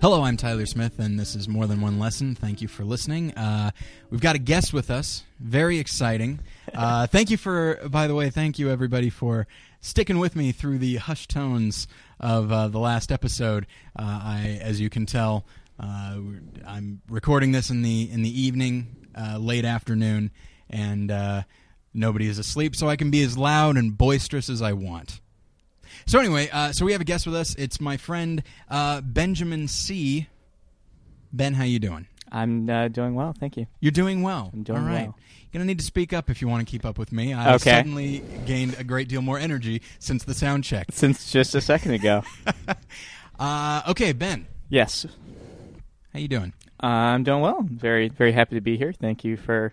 Hello, I'm Tyler Smith, and this is More Than One Lesson. Thank you for listening. Uh, we've got a guest with us. Very exciting. Uh, thank you for, by the way, thank you everybody for sticking with me through the hushed tones of uh, the last episode. Uh, I, as you can tell, uh, I'm recording this in the in the evening, uh, late afternoon, and uh, nobody is asleep, so I can be as loud and boisterous as I want. So anyway, uh, so we have a guest with us. It's my friend uh, Benjamin C. Ben, how you doing? I'm uh, doing well, thank you. You're doing well. I'm doing All right. well. You're gonna need to speak up if you want to keep up with me. I Okay. suddenly gained a great deal more energy since the sound check. Since just a second ago. Uh, okay, Ben, yes, how you doing? uh, I'm doing well. Very, very happy to be here. Thank you for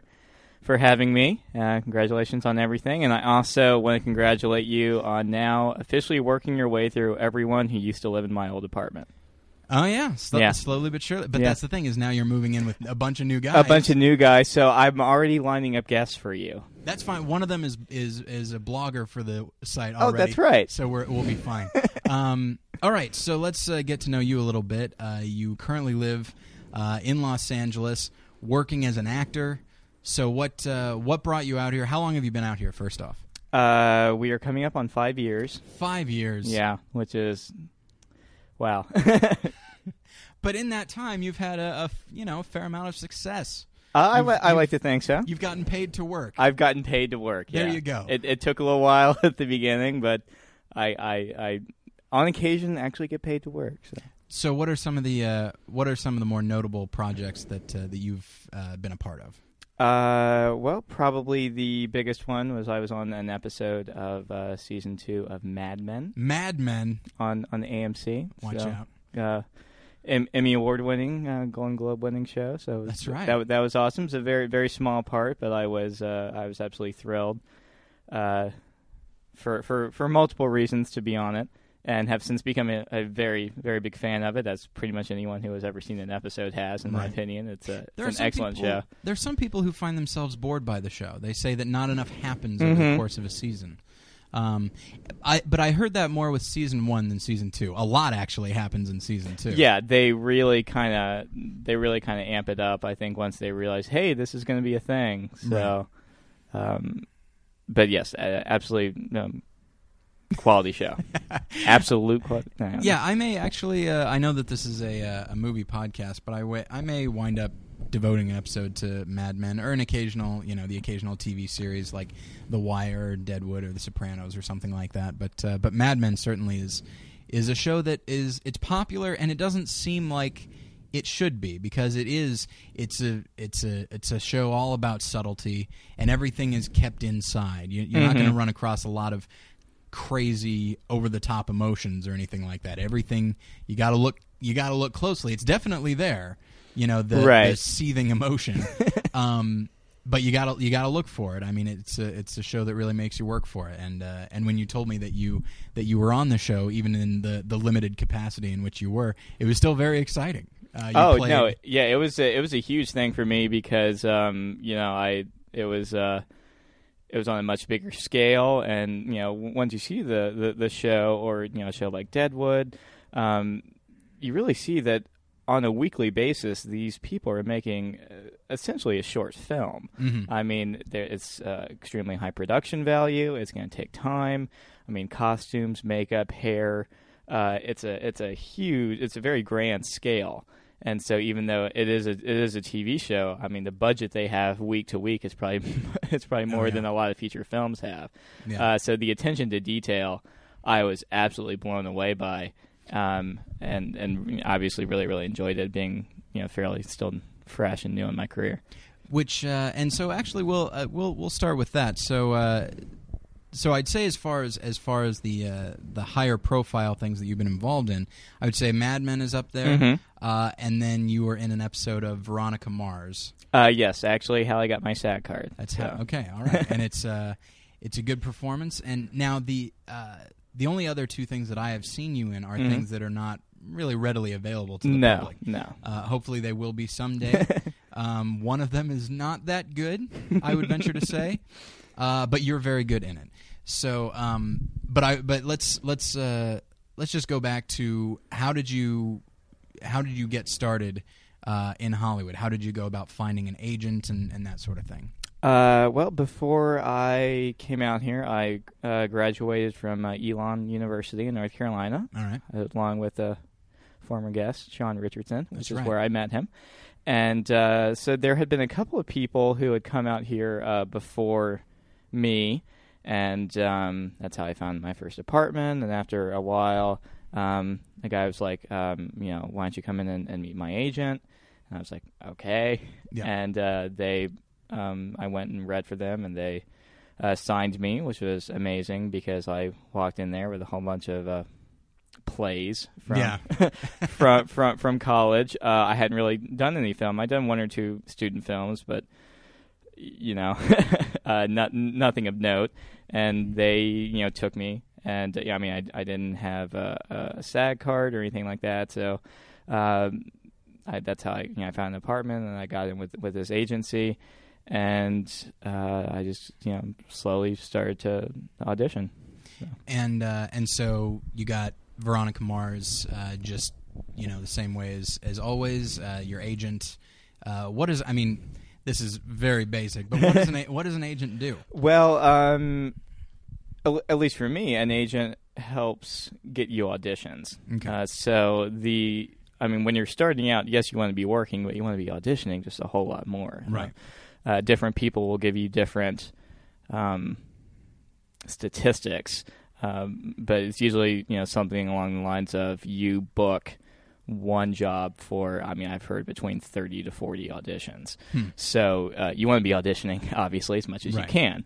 for having me. Uh, congratulations on everything, and I also want to congratulate you on now officially working your way through everyone who used to live in my old apartment. Oh yeah, sl- Yeah. slowly but surely. But Yeah. that's the thing is now you're moving in with a bunch of new guys. A bunch of new guys, so I'm already lining up guests for you. That's fine. One of them is is is a blogger for the site already. Oh, already. that's right. So we're, we'll be fine. um, all right. So let's uh, get to know you a little bit. Uh, you currently live uh, in Los Angeles, working as an actor. So what uh, what brought you out here? How long have you been out here? First off, Uh, we are coming up on five years. five years. Yeah, which is wow. But in that time, you've had a, a you know a fair amount of success. I, li- I like to think so. You've gotten paid to work. I've gotten paid to work. There you go. It, it took a little while at the beginning, but I, I, I, on occasion, actually get paid to work. So. so what are some of the uh, what are some of the more notable projects that uh, that you've uh, been a part of? Uh, well, probably the biggest one was I was on an episode of uh, season two of Mad Men Mad Men. on on AMC. Watch So, out. Uh, Emmy award winning, uh, Golden Globe winning show. So was- That's right. That that was awesome. It's a very very small part, but I was uh, I was absolutely thrilled. Uh, for for for multiple reasons to be on it, and have since become a, a very very big fan of it. As pretty much anyone who has ever seen an episode has, in my opinion. It's a it's an excellent people, show. There are some people who find themselves bored by the show. They say that not enough happens over the Mhm. course of a season. Um, I but I heard that more with season one than season two. A lot actually happens in season two. Yeah, they really kind of they really kind of amp it up. I think once they realize, hey, this is going to be a thing. So, um, but yes, absolutely um, quality show. Absolute quality. no, Yeah, I may actually. Uh, I know that this is a uh, a movie podcast, but I wa- I may wind up devoting an episode to Mad Men or an occasional, you know, the occasional TV series like The Wire, or Deadwood, or The Sopranos, or something like that. But uh, but Mad Men certainly is is a show that is it's popular and it doesn't seem like it should be because it is it's a it's a it's a show all about subtlety and everything is kept inside you, you're not going to run across a lot of crazy over the top emotions or anything like that everything you got to look you got to look closely it's definitely there you know the, the seething emotion um but you gotta you gotta look for it. I mean, it's a it's a show that really makes you work for it. And uh, and when you told me that you that you were on the show, even in the, the limited capacity in which you were, it was still very exciting. Uh, you oh played- no, yeah, it was a, it was a huge thing for me because um, you know I it was uh, it was on a much bigger scale, and you know once you see the, the, the show or you know a show like Deadwood, um, you really see that on a weekly basis these people are making uh, essentially a short film. Mhm. I mean, there, it's uh, extremely high production value. It's going to take time. I mean, costumes, makeup, hair. Uh, it's a it's a huge. It's a very grand scale. And so, even though it is a it is a TV show, I mean, the budget they have week to week is probably it's probably more Oh, yeah. than a lot of feature films have. Yeah. Uh, so the attention to detail, I was absolutely blown away by, um, and and obviously really really enjoyed it, being you know fairly still fresh and new in my career. which uh, and so actually we'll uh, we'll we'll start with that. So uh, so I'd say as far as as far as the uh, the higher profile things that you've been involved in, I would say Mad Men is up there, Mhm. uh, and then you were in an episode of Veronica Mars. Uh, yes, actually, how I got my SAG card. That's So- how. Okay, all right, and it's uh, it's a good performance. And now the uh, the only other two things that I have seen you in are Mhm. things that are not really readily available to the No, public. no. Uh, hopefully, they will be someday. um, one of them is not that good, I would venture to say, uh, but you're very good in it. So, um, but I but let's let's uh, let's just go back to how did you how did you get started uh, in Hollywood? How did you go about finding an agent and, and that sort of thing? Uh, well, before I came out here, I uh, graduated from uh, Elon University in North Carolina, All right. along with a former guest, Sean Richardson, which That's is right. where I met him. And uh, so there had been a couple of people who had come out here uh, before me, and um, that's how I found my first apartment. And after a while, um, the guy was like, um, you know, why don't you come in and, and meet my agent? And I was like, okay. Yeah. And uh, they, um, I went and read for them, and they uh, signed me, which was amazing because I walked in there with a whole bunch of uh, plays from Yeah. from from from college. Uh, I hadn't really done any film. I'd done one or two student films, but you know, uh, not, nothing of note. And they, you know, took me. And yeah, I mean, I, I didn't have a, a SAG card or anything like that, so um, I, that's how I, you know, I found an apartment, and I got in with with this agency, and uh, I just, you know, slowly started to audition. and uh, and so you got Veronica Mars, uh, just you know the same way as as always. Uh, your agent. Uh, what is? I mean, this is very basic, but what does an a- what does an agent do? Well, um, at at least for me, an agent helps get you auditions. Okay. Uh, so the, I mean, when you're starting out, yes, you want to be working, but you want to be auditioning just a whole lot more. Right. Uh, different people will give you different um, statistics, um, but it's usually you know something along the lines of you book one job for I mean I've heard between 30 to 40 auditions. Hmm. So uh, you want to be auditioning obviously as much as Right. you can.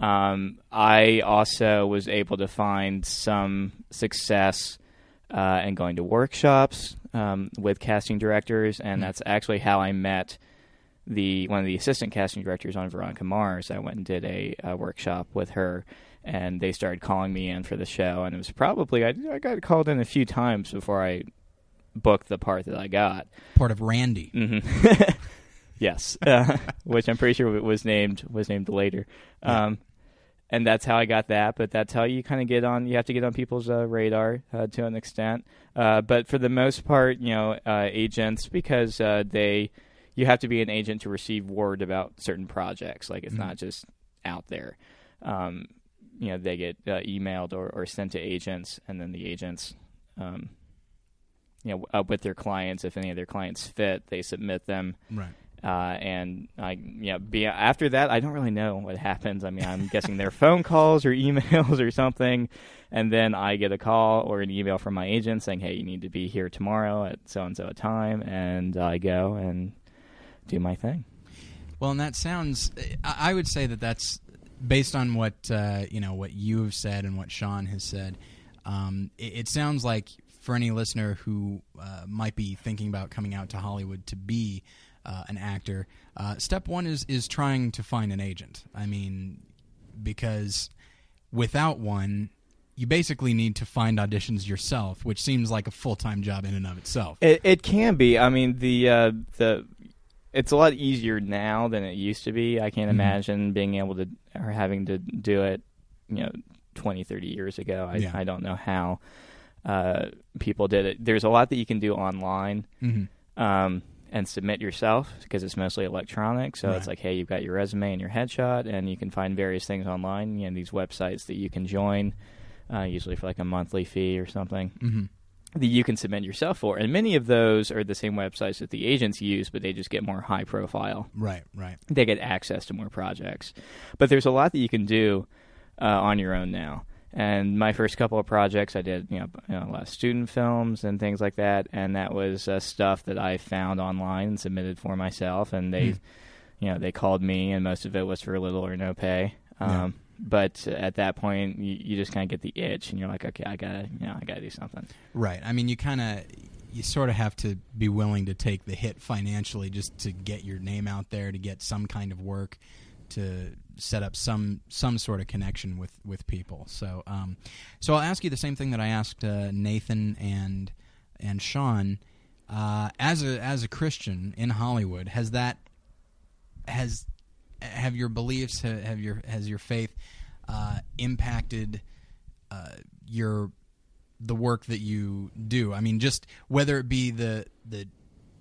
Right. Um, I also was able to find some success uh, in going to workshops um, with casting directors, and Hmm. that's actually how I met the one of the assistant casting directors on Veronica Mars. I went and did a, a workshop with her, and they started calling me in for the show. And it was probably I, I got called in a few times before I booked the part that I got. Part of Randy. hmm yes, uh, which I'm pretty sure was named was named later. Um, and that's how I got that. But that's how you kind of get on. You have to get on people's uh, radar uh, to an extent. Uh, but for the most part, you know, uh, agents because uh, they you have to be an agent to receive word about certain projects. Like it's Mhm. not just out there. Um, you know, they get uh, emailed or, or sent to agents, and then the agents. Um, you know, uh, with their clients, if any of their clients fit, they submit them, Right. uh, and I, you know, be after that, I don't really know what happens. I mean, I'm guessing they're phone calls or emails or something, and then I get a call or an email from my agent saying, "Hey, you need to be here tomorrow at so and so a time," and I go and do my thing. Well, and that sounds. I I would say that that's based on what uh, you know, what you have said and what Sean has said. Um, it, it sounds like for any listener who uh, might be thinking about coming out to Hollywood to be uh, an actor, uh, step one is is trying to find an agent. I mean, because without one. You basically need to find auditions yourself, which seems like a full time job in and of itself. It, it can be. I mean, the uh, the it's a lot easier now than it used to be. I can't Mhm. imagine being able to or having to do it, you know, 20, 30 years ago. I, Yeah. I don't know how uh, people did it. There's a lot that you can do online hmm um, and submit yourself because it's mostly electronic. So it's like, hey, you've got your resume and your headshot, and you can find various things online. You know, these websites that you can join, uh, usually for like a monthly fee or something hmm that you can submit yourself for. And many of those are the same websites that the agents use, but they just get more high profile. Right, right. They get access to more projects. But there's a lot that you can do uh, on your own now. And my first couple of projects, I did you know, you know a lot of student films and things like that, and that was uh, stuff that I found online and submitted for myself. And they, Hmm. you know, they called me, and most of it was for little or no pay. Um, Yeah. But at that point, you, you just kind of get the itch, and you're like, okay, I gotta, you know, I gotta do something. Right. I mean, you kind of, you sort of have to be willing to take the hit financially just to get your name out there, to get some kind of work, to set up some some sort of connection with with people. So, um, so I'll ask you the same thing that I asked uh, Nathan and and Sean. Uh, as a as a Christian in Hollywood, has that has have your beliefs have, your has your faith uh, impacted uh, your the work that you do. I mean, just whether it be the the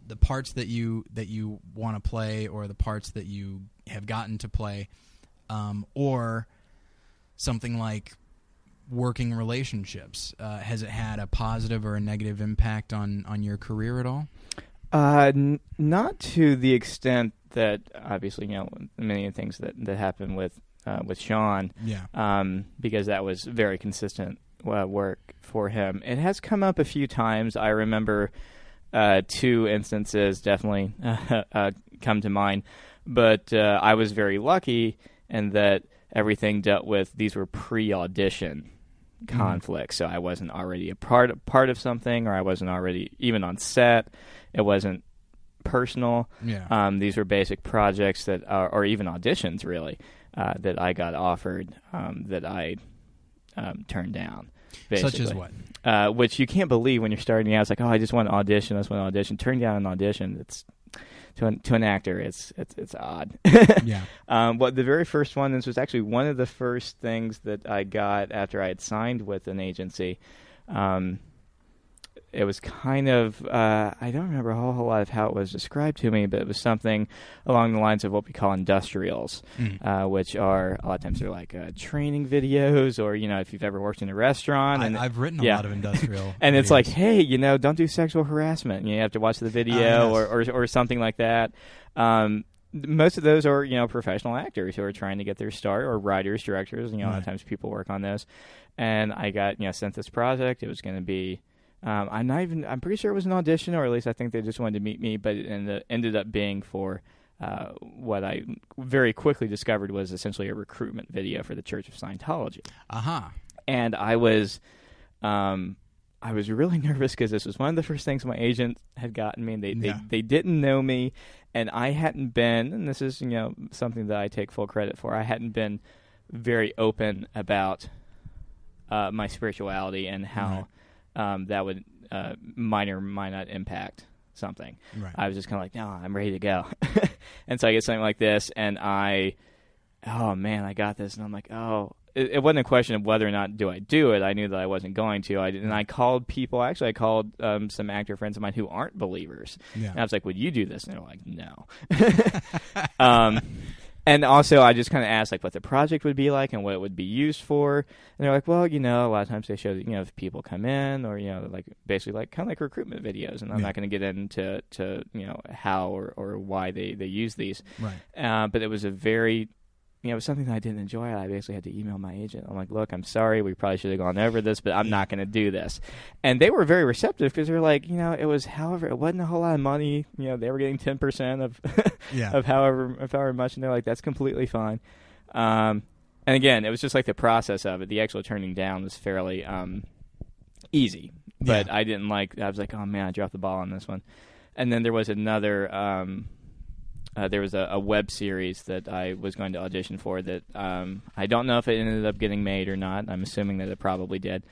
the parts that you that you want to play or the parts that you have gotten to play, um, or something like working relationships. Uh, has it had a positive or a negative impact on on your career at all? Uh, n- not to the extent that obviously you know many of the things that that happened with uh, with Sean. Yeah. Um, because that was very consistent uh, work for him. It has come up a few times. I remember uh, two instances definitely uh, come to mind, but uh, I was very lucky in that everything dealt with these were pre-audition Mm-hmm. conflicts. So I wasn't already a part part of something, or I wasn't already even on set. It wasn't personal. Yeah. Um, these were basic projects that, are, or even auditions, really, uh, that I got offered um, that I um, turned down. Such as what? Uh, which you can't believe when you're starting out. It's like, oh, I just want an audition. I just want an audition. Turn down an audition. It's to an, to an actor. It's it's it's odd. Yeah. Um, but the very first one, this was actually one of the first things that I got after I had signed with an agency. Um, it was kind of, uh, I don't remember a whole, whole lot of how it was described to me, but it was something along the lines of what we call industrials, Mm. uh, which are a lot of times they're like uh, training videos, or, you know, if you've ever worked in a restaurant. and I, I've written a yeah. lot of industrial, and it's like, hey, you know, don't do sexual harassment. You have to watch the video Ah, yes. or, or or something like that. Um, most of those are you know professional actors who are trying to get their start, or writers, directors. You know, a lot of times people work on this And I got you know sent this project. It was going to be. Um, I'm not even. I'm pretty sure it was an audition, or at least I think they just wanted to meet me. But it ended, ended up being for uh, what I very quickly discovered was essentially a recruitment video for the Church of Scientology aha, and I was, um, I was really nervous because this was one of the first things my agent had gotten me. And they, Yeah. they they didn't know me, and I hadn't been. And this is you know something that I take full credit for. I hadn't been very open about uh, my spirituality and how um, that would uh, might or might not impact something. right. I was just kind of like, no, I'm ready to go. and so I get something like this, and I, oh man, I got this, and I'm like, oh, it, it wasn't a question of whether or not do I do it. I knew that I wasn't going to. I and I called people. Actually, I called um, some actor friends of mine who aren't believers, yeah. and I was like, would you do this? And they're like, no. um, and also, I just kind of asked like what the project would be like and what it would be used for. And they're like, well, you know, a lot of times they show that you know if people come in or you know like basically like kind of like recruitment videos. And I'm Yeah. not going to get into to you know how or or why they they use these. right. Uh, but it was a very you know, it was something that I didn't enjoy. I basically had to email my agent. I'm like, look, I'm sorry. We probably should have gone over this, but I'm not going to do this. And they were very receptive because they were like, you know, it was, however, it wasn't a whole lot of money. You know, they were getting 10% of, Yeah. of however, of however much. And they're like, that's completely fine. Um, and again, it was just like the process of it. The actual turning down was fairly um, easy, but Yeah. I didn't like. I was like, oh man, I dropped the ball on this one. And then there was another. Um, uh, there was a, a web series that I was going to audition for that um, I don't know if it ended up getting made or not. I'm assuming that it probably did.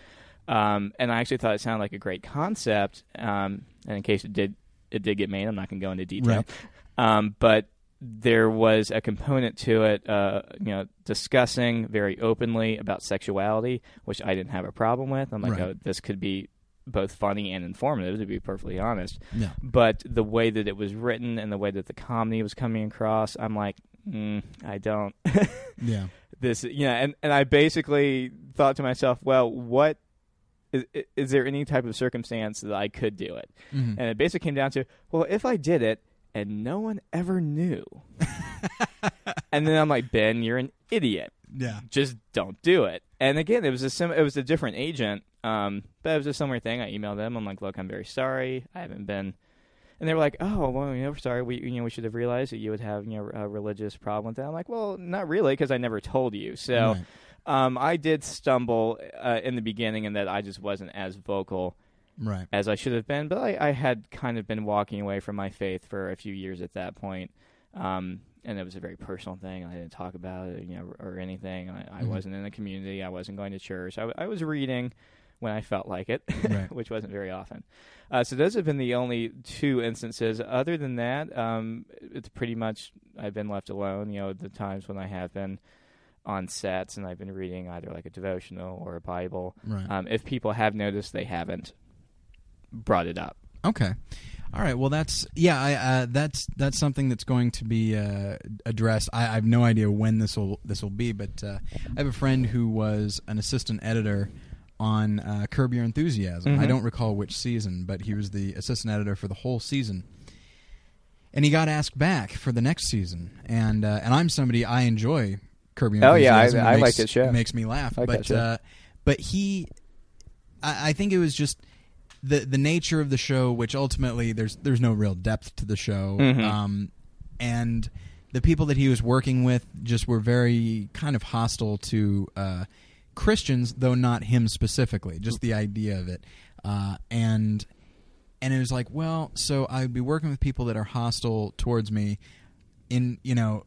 Um, and I actually thought it sounded like a great concept. Um, and in case it did, it did get made. I'm not going to go into detail. Right. Um, but there was a component to it, uh, you know, discussing very openly about sexuality, which I didn't have a problem with. I'm like, Right. oh, this could be both funny and informative, to be perfectly honest. Yeah. But the way that it was written and the way that the comedy was coming across, I'm like, mm, I don't. Yeah. this, you know, and, and I basically thought to myself, well, what is, is there any type of circumstance that I could do it? Mhm. And it basically came down to, well, if I did it and no one ever knew, and then I'm like, Ben, you're an idiot. Yeah. Just don't do it. And again, it was a sim- it was a different agent, um, but it was a similar thing. I emailed them. I'm like, look, I'm very sorry. I haven't been. And they were like, "Oh, well, you know, we're sorry. We, you know, we should have realized that you would have, you know, a religious problem with that." I'm like, "Well, not really, because I never told you." So, Right. um, I did stumble uh, in the beginning, in that I just wasn't as vocal Right. as I should have been. But I, I had kind of been walking away from my faith for a few years at that point. Um, and it was a very personal thing. I didn't talk about it, you know, or anything. I, I Mhm. wasn't in the community. I wasn't going to church. I, w- I was reading when I felt like it, Right. which wasn't very often. Uh, so those have been the only two instances. Other than that, um, it's pretty much I've been left alone. You know, the times when I have been on sets, and I've been reading either like a devotional or a Bible. Right. Um, if people have noticed, they haven't brought it up. Okay. All right. Well, that's yeah. I, uh, that's that's something that's going to be uh, addressed. I, I have no idea when this will this will be, but uh, I have a friend who was an assistant editor on uh, Curb Your Enthusiasm. I Mhm. don't recall which season, but he was the assistant editor for the whole season. And he got asked back for the next season, and uh, and I'm somebody I enjoy Curb Your Enthusiasm. Oh, yeah, I-. It I like makes- that show. It makes me laugh, I like but uh, but he, I, I think it was just the the nature of the show, which ultimately there's there's no real depth to the show, Mhm. um, and the people that he was working with just were very kind of hostile to uh, Christians, though not him specifically, just the idea of it, uh, and and it was like, well, so I'd be working with people that are hostile towards me, in you know,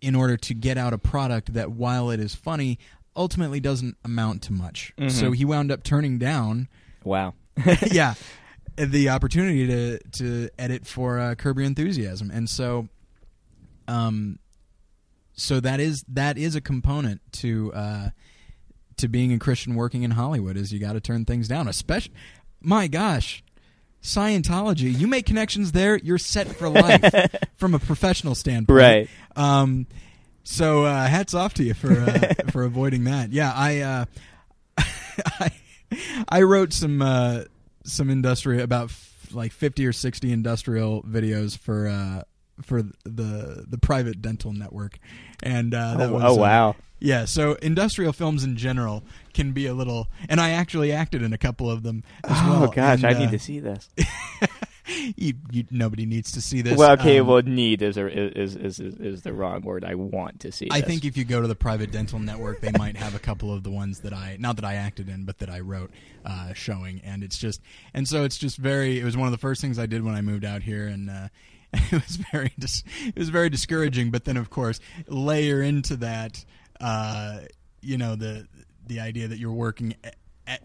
in order to get out a product that, while it is funny, ultimately doesn't amount to much. Mhm. So he wound up turning down Wow. yeah, the opportunity to to edit for uh, Curb Your Enthusiasm, and so, um, so that is that is a component to uh, to being a Christian working in Hollywood is you got to turn things down. Especially, my gosh, Scientology, you make connections there, you're set for life from a professional standpoint, Right. um, so uh, hats off to you for uh, for avoiding that. Yeah, I uh, I, I wrote some uh, some industrial about f- like fifty or sixty industrial videos for uh, for the the private dental network, and uh, that Oh, was, oh uh, wow. yeah. So industrial films in general can be a little, and I actually acted in a couple of them as oh well. gosh, and, I uh, need to see this. you, you, nobody needs to see this. well, okay, Um, well, need is, a, is, is is is the wrong word. I want to see. I this. think if you go to the private dental network, they might have a couple of the ones that I not that I acted in, but that I wrote uh, showing, and it's just and so it's just very. It was one of the first things I did when I moved out here, and uh, it was very dis- it was very discouraging. But then, of course, layer into that, uh, you know the the idea that you're working.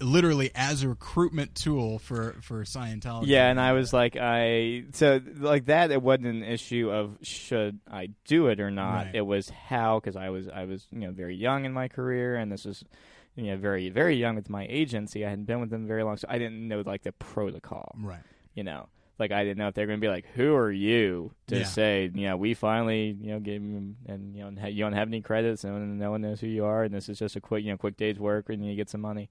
Literally as a recruitment tool for for Scientology. Yeah, and I was like, I so like that. It wasn't an issue of should I do it or not. Right. It was how because I was I was you know very young in my career, and this was you know very very young with my agency. I hadn't been with them very long, so I didn't know like the protocol. right. You know, like I didn't know if they're going to be like, "Who are you to Yeah. say you know we finally you know gave and you know you don't have any credits and no one knows who you are, and this is just a quick you know quick day's work and you get some money."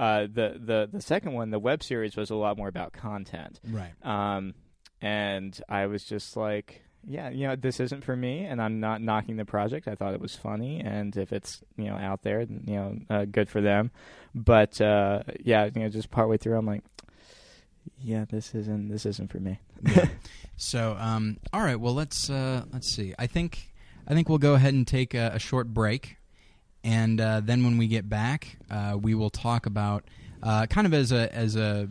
Uh, the the the second one, the web series, was a lot more about content. Right. Um, and I was just like, yeah, you know, this isn't for me, and I'm not knocking the project. I thought it was funny, and if it's you know out there, then, you know, uh, good for them. But uh, yeah, you know, just partway through, I'm like, yeah, this isn't this isn't for me. Yeah. so, um, all right. Well, let's uh, let's see. I think I think we'll go ahead and take a, a short break, and uh, then when we get back, uh, we will talk about uh, kind of as a as a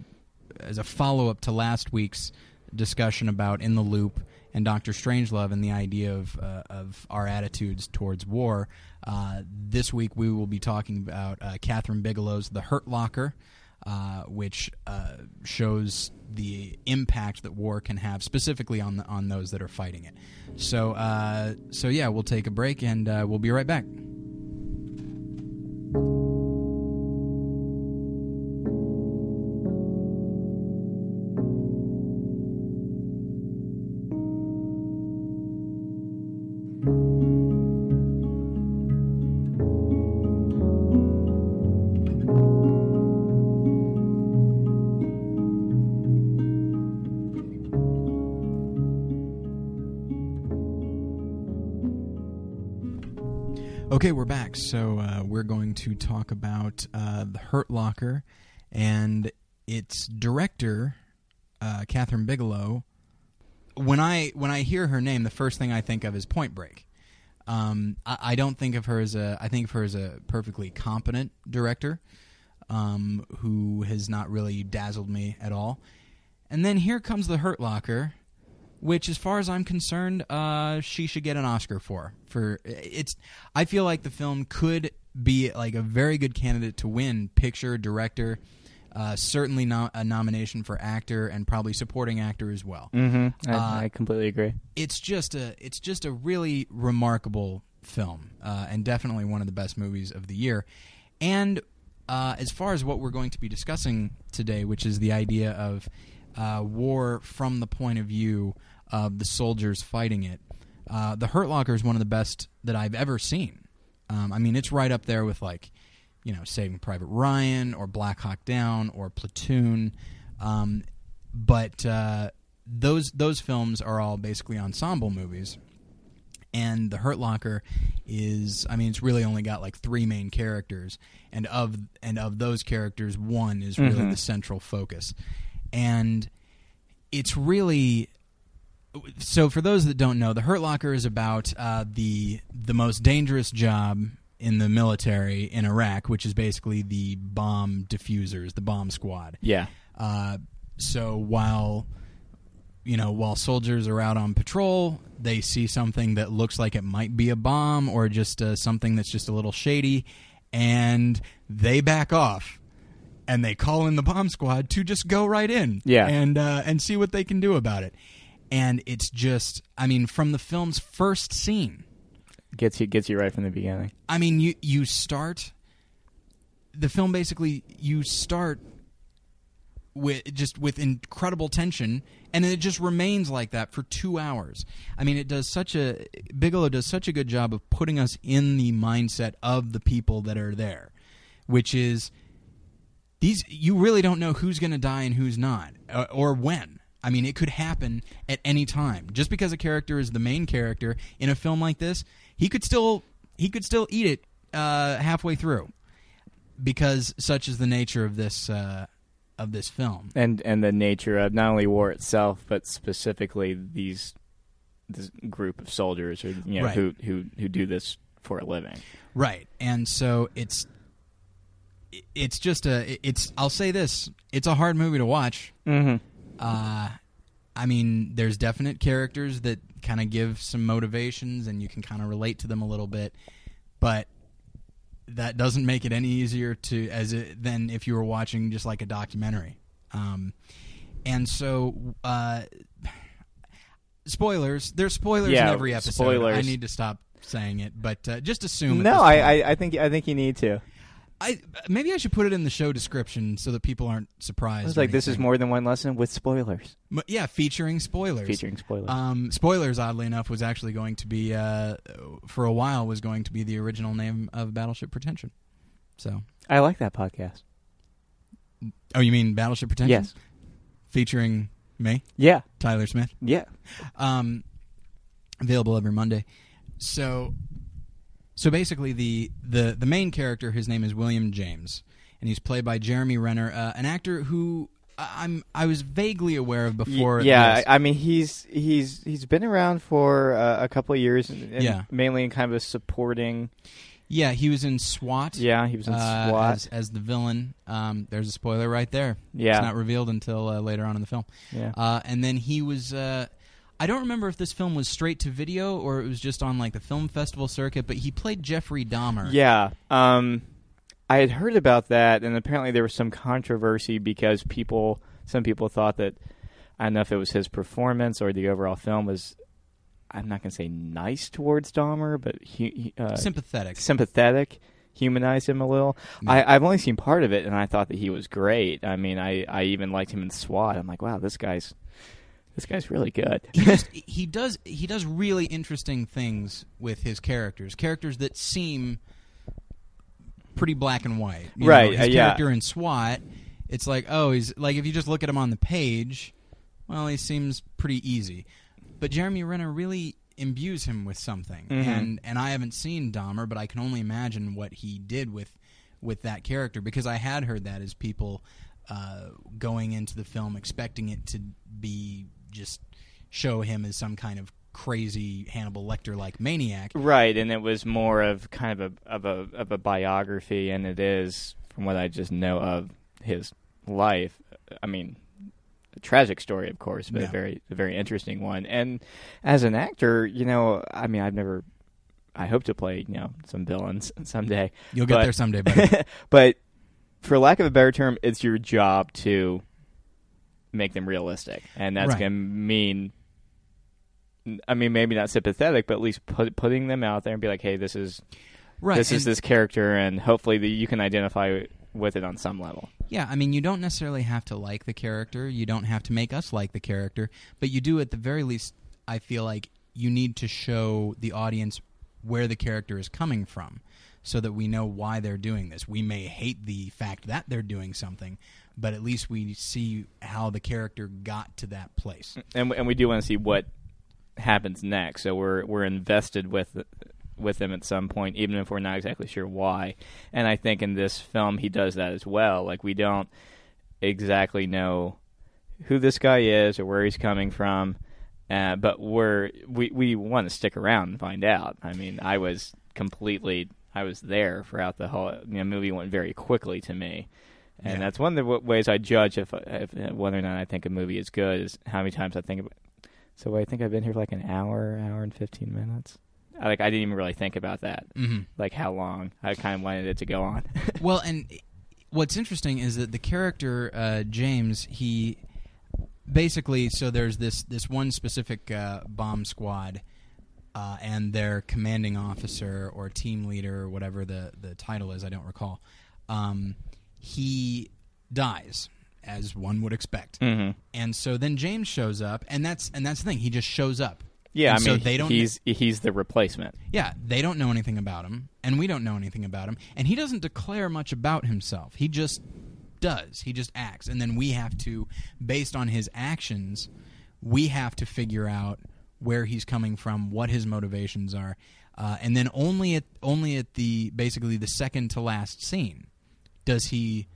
as a follow up to last week's discussion about in the loop and Doctor Strangelove and the idea of uh, of our attitudes towards war. Uh, this week we will be talking about uh, Kathryn Bigelow's The Hurt Locker, which shows the impact that war can have, specifically on the, on those that are fighting it. So so yeah, we'll take a break and we'll be right back. Okay, we're back. So we're going to talk about uh, the Hurt Locker and its director, uh, Kathryn Bigelow. When I when I hear her name, the first thing I think of is Point Break. Um, I, I don't think of her as a. I think of her as a perfectly competent director um, who has not really dazzled me at all. And then here comes the Hurt Locker, which, as far as I'm concerned, uh, she should get an Oscar for. For it's, I feel like the film could be like a very good candidate to win picture, director, uh, certainly not a nomination for actor, and probably supporting actor as well. Mm-hmm. I, Uh, I completely agree. It's just a, it's just a really remarkable film, uh, and definitely one of the best movies of the year. And uh, as far as what we're going to be discussing today, which is the idea of uh, war from the point of view of the soldiers fighting it, uh, The Hurt Locker is one of the best that I've ever seen. Um, I mean, it's right up there with like, you know, Saving Private Ryan or Black Hawk Down or Platoon. Um, but uh, those those films are all basically ensemble movies and the Hurt Locker is I mean it's really only got like three main characters and of and of those characters one is really Mhm. the central focus and it's really so for those that don't know the Hurt Locker is about uh, the the most dangerous job in the military in Iraq which is basically the bomb diffusers the bomb squad Yeah. uh, so while you know while soldiers are out on patrol, they see something that looks like it might be a bomb or just uh, something that's just a little shady, and they back off. And they call in the bomb squad to just go right in, Yeah. and uh, and see what they can do about it. And it's just, I mean, from the film's first scene, Gets you gets you right from the beginning. I mean, you you start the film basically you start with just with incredible tension and it just remains like that for 2 hours. I mean, it does such a Bigelow does such a good job of putting us in the mindset of the people that are there, which is these you really don't know who's going to die and who's not uh, or when. I mean, it could happen at any time. Just because a character is the main character in a film like this, he could still he could still eat it uh, halfway through because such is the nature of this uh, of this film. And and the nature of not only war itself, but specifically these this group of soldiers or you know Right. who who who do this for a living. Right. And so it's it's just a it's I'll say this, it's a hard movie to watch. Mm-hmm. Uh I mean, there's definite characters that kind of give some motivations and you can kind of relate to them a little bit, but that doesn't make it any easier to as it, than if you were watching just like a documentary. Um, and so, uh, spoilers. There's spoilers Yeah, in every episode. spoilers. I need to stop saying it, but uh, just assume. No, I. I I think I think you need to. I maybe I should put it in the show description so that people aren't surprised. I was like, this is more than one lesson with spoilers, M- yeah, featuring spoilers. featuring spoilers. Um, spoilers, oddly enough, was actually going to be uh, for a while was going to be the original name of Battleship Pretension. So, I like that podcast. oh, you mean Battleship Pretension? Yes. featuring me, Yeah. Tyler Smith. Yeah. Um, available every Monday. So, so basically, the the the main character, his name is William James, and he's played by Jeremy Renner, uh, an actor who I- I'm I was vaguely aware of before. yeah, this. I mean he's he's he's been around for uh, a couple of years, and, and Yeah. mainly in kind of a supporting. yeah, he was in SWAT. Yeah, he was in uh, SWAT. as, as the villain. Um, there's a spoiler right there. yeah, It's not revealed until uh, later on in the film. yeah. Uh, and then he was. I don't remember if this film was straight to video or it was just on like the film festival circuit, but he played Jeffrey Dahmer. Yeah. Um, I had heard about that, and apparently there was some controversy because people, some people thought that I don't know if it was his performance or the overall film was. I'm not going to say nice towards Dahmer, but he, he, uh, sympathetic. sympathetic, humanized him a little. Yeah. I, I've only seen part of it, and I thought that he was great. I mean, I, I even liked him in SWAT. I'm like, wow, this guy's this guy's really good. he, just, he does he does really interesting things with his characters. Characters that seem pretty black and white. You know, Right, his uh, yeah. character in SWAT, it's like oh he's like if you just look at him on the page, well he seems pretty easy, but Jeremy Renner really imbues him with something. Mhm. And and I haven't seen Dahmer, but I can only imagine what he did with with that character because I had heard that as people uh, going into the film expecting it to be just show him as some kind of crazy Hannibal Lecter like maniac. Right, and it was more of kind of a of a of a biography, and it is from what I just know of his life. I mean, a tragic story, of course, but Yeah. a very a very interesting one. And as an actor, you know, I mean, I've never. I hope to play, you know, some villains someday. You'll get But- there someday, buddy. but for lack of a better term, it's your job to make them realistic, and that's Right. going to mean I mean, maybe not sympathetic, but at least put, putting them out there and be like, hey, this is right. this is this character, and hopefully the, you can identify with it on some level. Yeah, I mean, you don't necessarily have to like the character. You don't have to make us like the character, but you do at the very least. I feel like you need to show the audience where the character is coming from, so that we know why they're doing this. We may hate the fact that they're doing something, but at least we see how the character got to that place. and and we do want to see what happens next. So we're we're invested with with him at some point, even if we're not exactly sure why. And I think in this film he does that as well. Like we don't exactly know who this guy is or where he's coming from, uh, but we're we we want to stick around and find out. I mean, I was completely I was there throughout the whole you know, movie. Went very quickly to me. And Yeah. that's one of the w- ways I judge if, if whether or not I think a movie is good is how many times I think about. So I think I've been here for like an hour, hour and fifteen minutes. I, like I didn't even really think about that, hmm like how long. I kind of wanted it to go on. Well, and what's interesting is that the character uh, James, he basically so there's this this one specific uh, bomb squad, uh, and their commanding officer or team leader or whatever the the title is, I don't recall. Um, he dies, as one would expect, mm-hmm. and so then James shows up, and that's and that's the thing. He just shows up. Yeah, And I so mean, they don't- he's he's the replacement. Yeah, they don't know anything about him, and we don't know anything about him, and he doesn't declare much about himself. He just does. He just acts, and then we have to, based on his actions, we have to figure out where he's coming from, what his motivations are, uh, and then only at only at the basically the second to last scene does he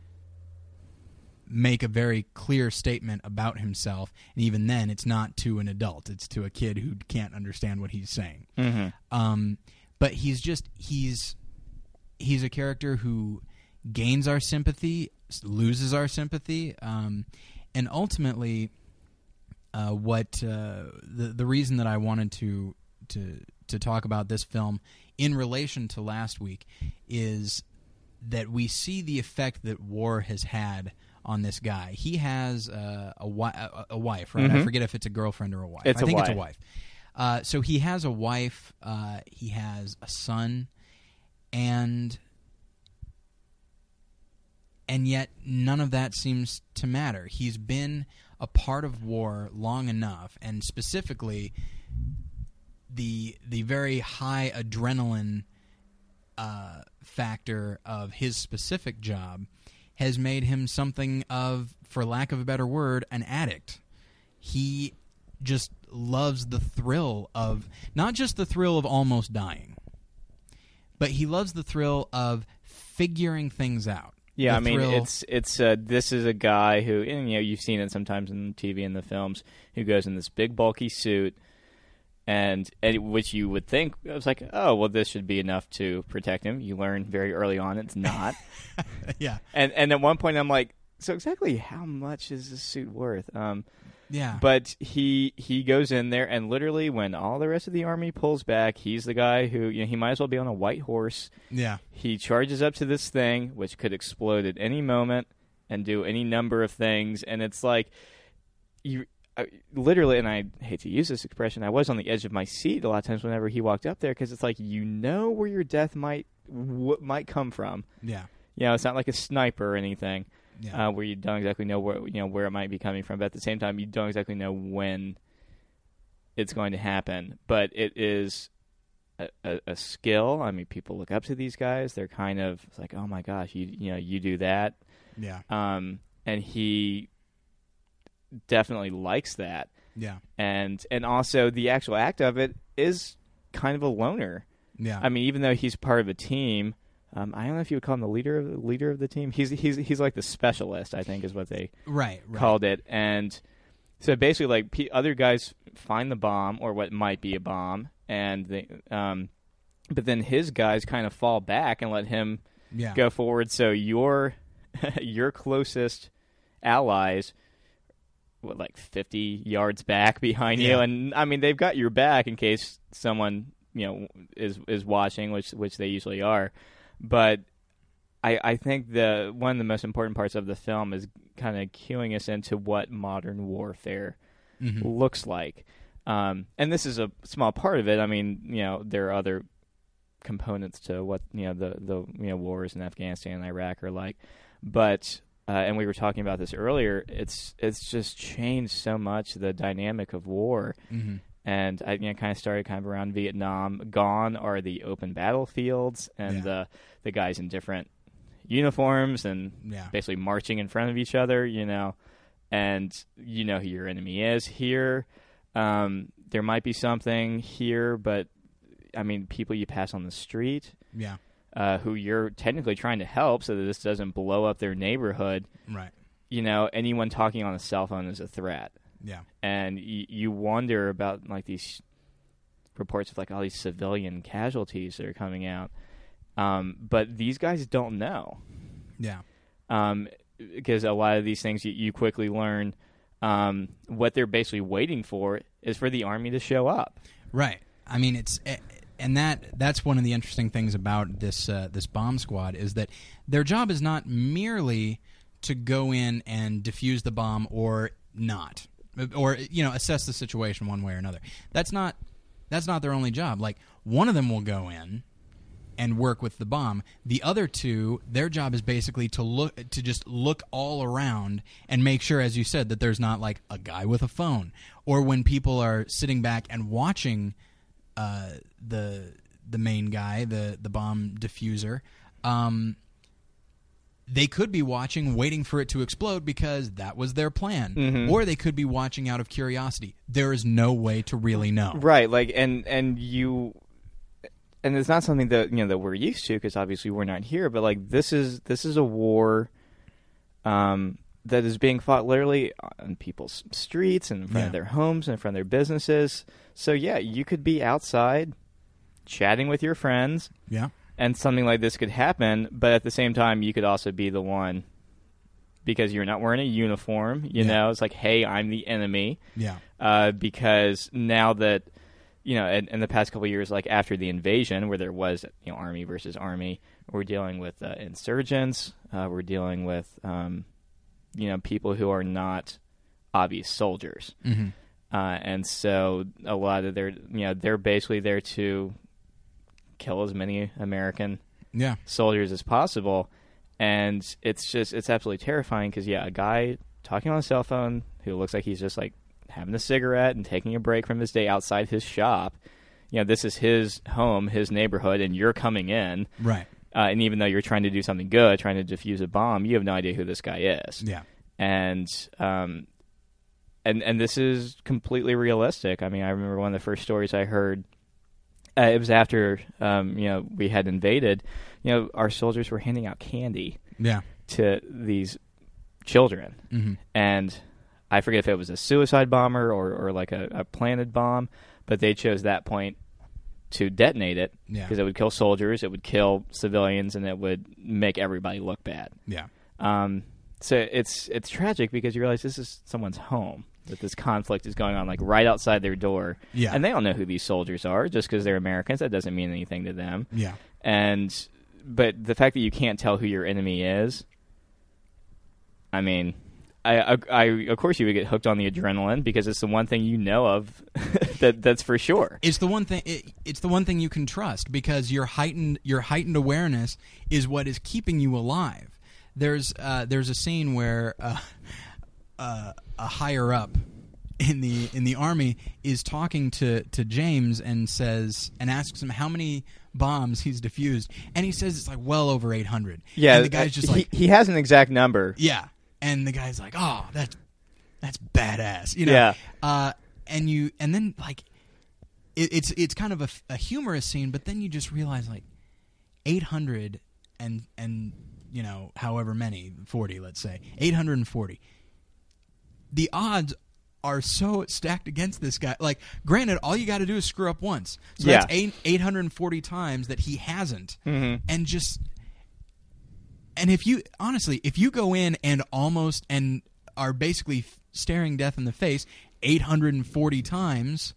make a very clear statement about himself. And even then it's not to an adult. It's to a kid who can't understand what he's saying. Mm-hmm. um, but he's just he's he's a character who gains our sympathy, loses our sympathy, um, and ultimately, uh, what uh, the the reason that I wanted to to to talk about this film in relation to last week is that we see the effect that war has had on this guy. He has uh, a, wi- a, a wife, right? I Mhm. forget if it's a girlfriend or a wife. It's I a think it's a wife. wife. Uh, so he has a wife. Uh, he has a son, and and yet none of that seems to matter. He's been a part of war long enough, and specifically the the very high adrenaline uh, factor of his specific job has made him something of, for lack of a better word, an addict. He just loves the thrill of not just the thrill of almost dying, but he loves the thrill of figuring things out. Yeah, I mean, thrill- it's it's uh, this is a guy who, and you know, you've seen it sometimes in TV and the films, who goes in this big bulky suit, and, and which you would think I was like, oh, well, this should be enough to protect him. You learn very early on it's not, yeah, and and at one point I'm like, so exactly how much is this suit worth? Um, yeah, but he he goes in there and literally when all the rest of the army pulls back, he's the guy who you know he might as well be on a white horse. yeah, He charges up to this thing, which could explode at any moment and do any number of things. And it's like, you I, literally, and I hate to use this expression, I was on the edge of my seat a lot of times whenever he walked up there because it's like you know where your death might what might come from. yeah, You know, it's not like a sniper or anything yeah. uh, where you don't exactly know where you know where it might be coming from, but at the same time, you don't exactly know when it's going to happen. But it is a, a, a skill. I mean, people look up to these guys. They're kind of it's like, oh my gosh, you you know, you do that. yeah, Um, and he definitely likes that, yeah, and and also the actual act of it is kind of a loner. yeah. I mean, even though he's part of a team. Um, I don't know if you would call him the leader of the leader of the team. He's he's he's like the specialist, I think, is what they right, right. called it. And so basically, like p- other guys find the bomb or what might be a bomb, and they, um, but then his guys kind of fall back and let him yeah, go forward. So your your closest allies, what like fifty yards back behind you, and I mean they've got your back in case someone you know is is watching, which which they usually are. But I I think the one of the most important parts of the film is kind of cueing us into what modern warfare Mhm. looks like. Um, and this is a small part of it. I mean, you know, there are other components to what you know the the you know wars in Afghanistan and Iraq are like, but uh, and we were talking about this earlier. It's it's just changed so much the dynamic of war. Mm-hmm. And I you know, kind of started kind of around Vietnam. Gone are the open battlefields and Yeah. the the guys in different uniforms and Yeah. basically marching in front of each other, you know, and you know who your enemy is. Here, um, there might be something here, but I mean, people you pass on the street Yeah. uh, who you're technically trying to help so that this doesn't blow up their neighborhood. Right. You know, anyone talking on a cell phone is a threat, Yeah. and y- you wonder about like these reports of like all these civilian casualties that are coming out. Um, but these guys don't know Yeah. um, because a lot of these things you, you quickly learn um, what they're basically waiting for is for the army to show up. Right. I mean, it's eh, and that that's one of the interesting things about this uh, this bomb squad is that their job is not merely to go in and defuse the bomb or not, or you know assess the situation one way or another. That's not that's not their only job. Like one of them will go in and work with the bomb. The other two, their job is basically to look to just look all around and make sure, as you said, that there's not like a guy with a phone, or when people are sitting back and watching uh, the the main guy, the the bomb diffuser. Um, they could be watching, waiting for it to explode because that was their plan, or they could be watching out of curiosity. There is no way to really know. Right, like and and you and it's not something that you know that we're used to because obviously we're not here. But like this is this is a war um, that is being fought literally on people's streets and in front Yeah. of their homes and in front of their businesses. So yeah, you could be outside chatting with your friends, Yeah, and something like this could happen. But at the same time, you could also be the one because you're not wearing a uniform. You Yeah. know, it's like, hey, I'm the enemy yeah, uh, because now that you know, in, in the past couple of years, like after the invasion, where there was you know army versus army, we're dealing with uh, insurgents. Uh, we're dealing with um, you know people who are not obvious soldiers, hmm uh, and so a lot of their you know they're basically there to kill as many American yeah, soldiers as possible, and it's just it's absolutely terrifying because yeah, a guy talking on a cell phone who looks like he's just like having a cigarette and taking a break from his day outside his shop. You know, this is his home, his neighborhood, and you're coming in. right, Uh, and even though you're trying to do something good, trying to defuse a bomb, you have no idea who this guy is. yeah, And um, and and this is completely realistic. I mean, I remember one of the first stories I heard. Uh, it was after um, you know we had invaded. You know, our soldiers were handing out candy yeah, to these children, hmm and I forget if it was a suicide bomber or, or like a, a planted bomb, but they chose that point to detonate it yeah, because it would kill soldiers, it would kill civilians, and it would make everybody look bad. yeah, Um, so it's it's tragic because you realize this is someone's home that this conflict is going on like right outside their door, yeah, and they don't know who these soldiers are just because they're Americans. That doesn't mean anything to them. yeah, And but the fact that you can't tell who your enemy is, I mean, I, I, I of course you would get hooked on the adrenaline because it's the one thing you know of that that's for sure. It's the one thing. It, it's the one thing you can trust because your heightened your heightened awareness is what is keeping you alive. There's uh, there's a scene where uh, uh, a higher up in the in the army is talking to to James and says and asks him how many bombs he's defused, and he says it's like well over eight hundred. and the guy's just he, like, he has an exact number. yeah, and the guy's like, oh, that's that's badass, you know. Yeah. Uh, and you and then like it, it's it's kind of a, a humorous scene, but then you just realize like eight hundred and and you know however many forty, let's say eight hundred and forty. The odds are so stacked against this guy. Like, granted, all you got to do is screw up once. So Yeah. that's eight eight hundred and forty times that he hasn't, Mhm. and just and if you honestly, if you go in and almost and are basically staring death in the face 840 times,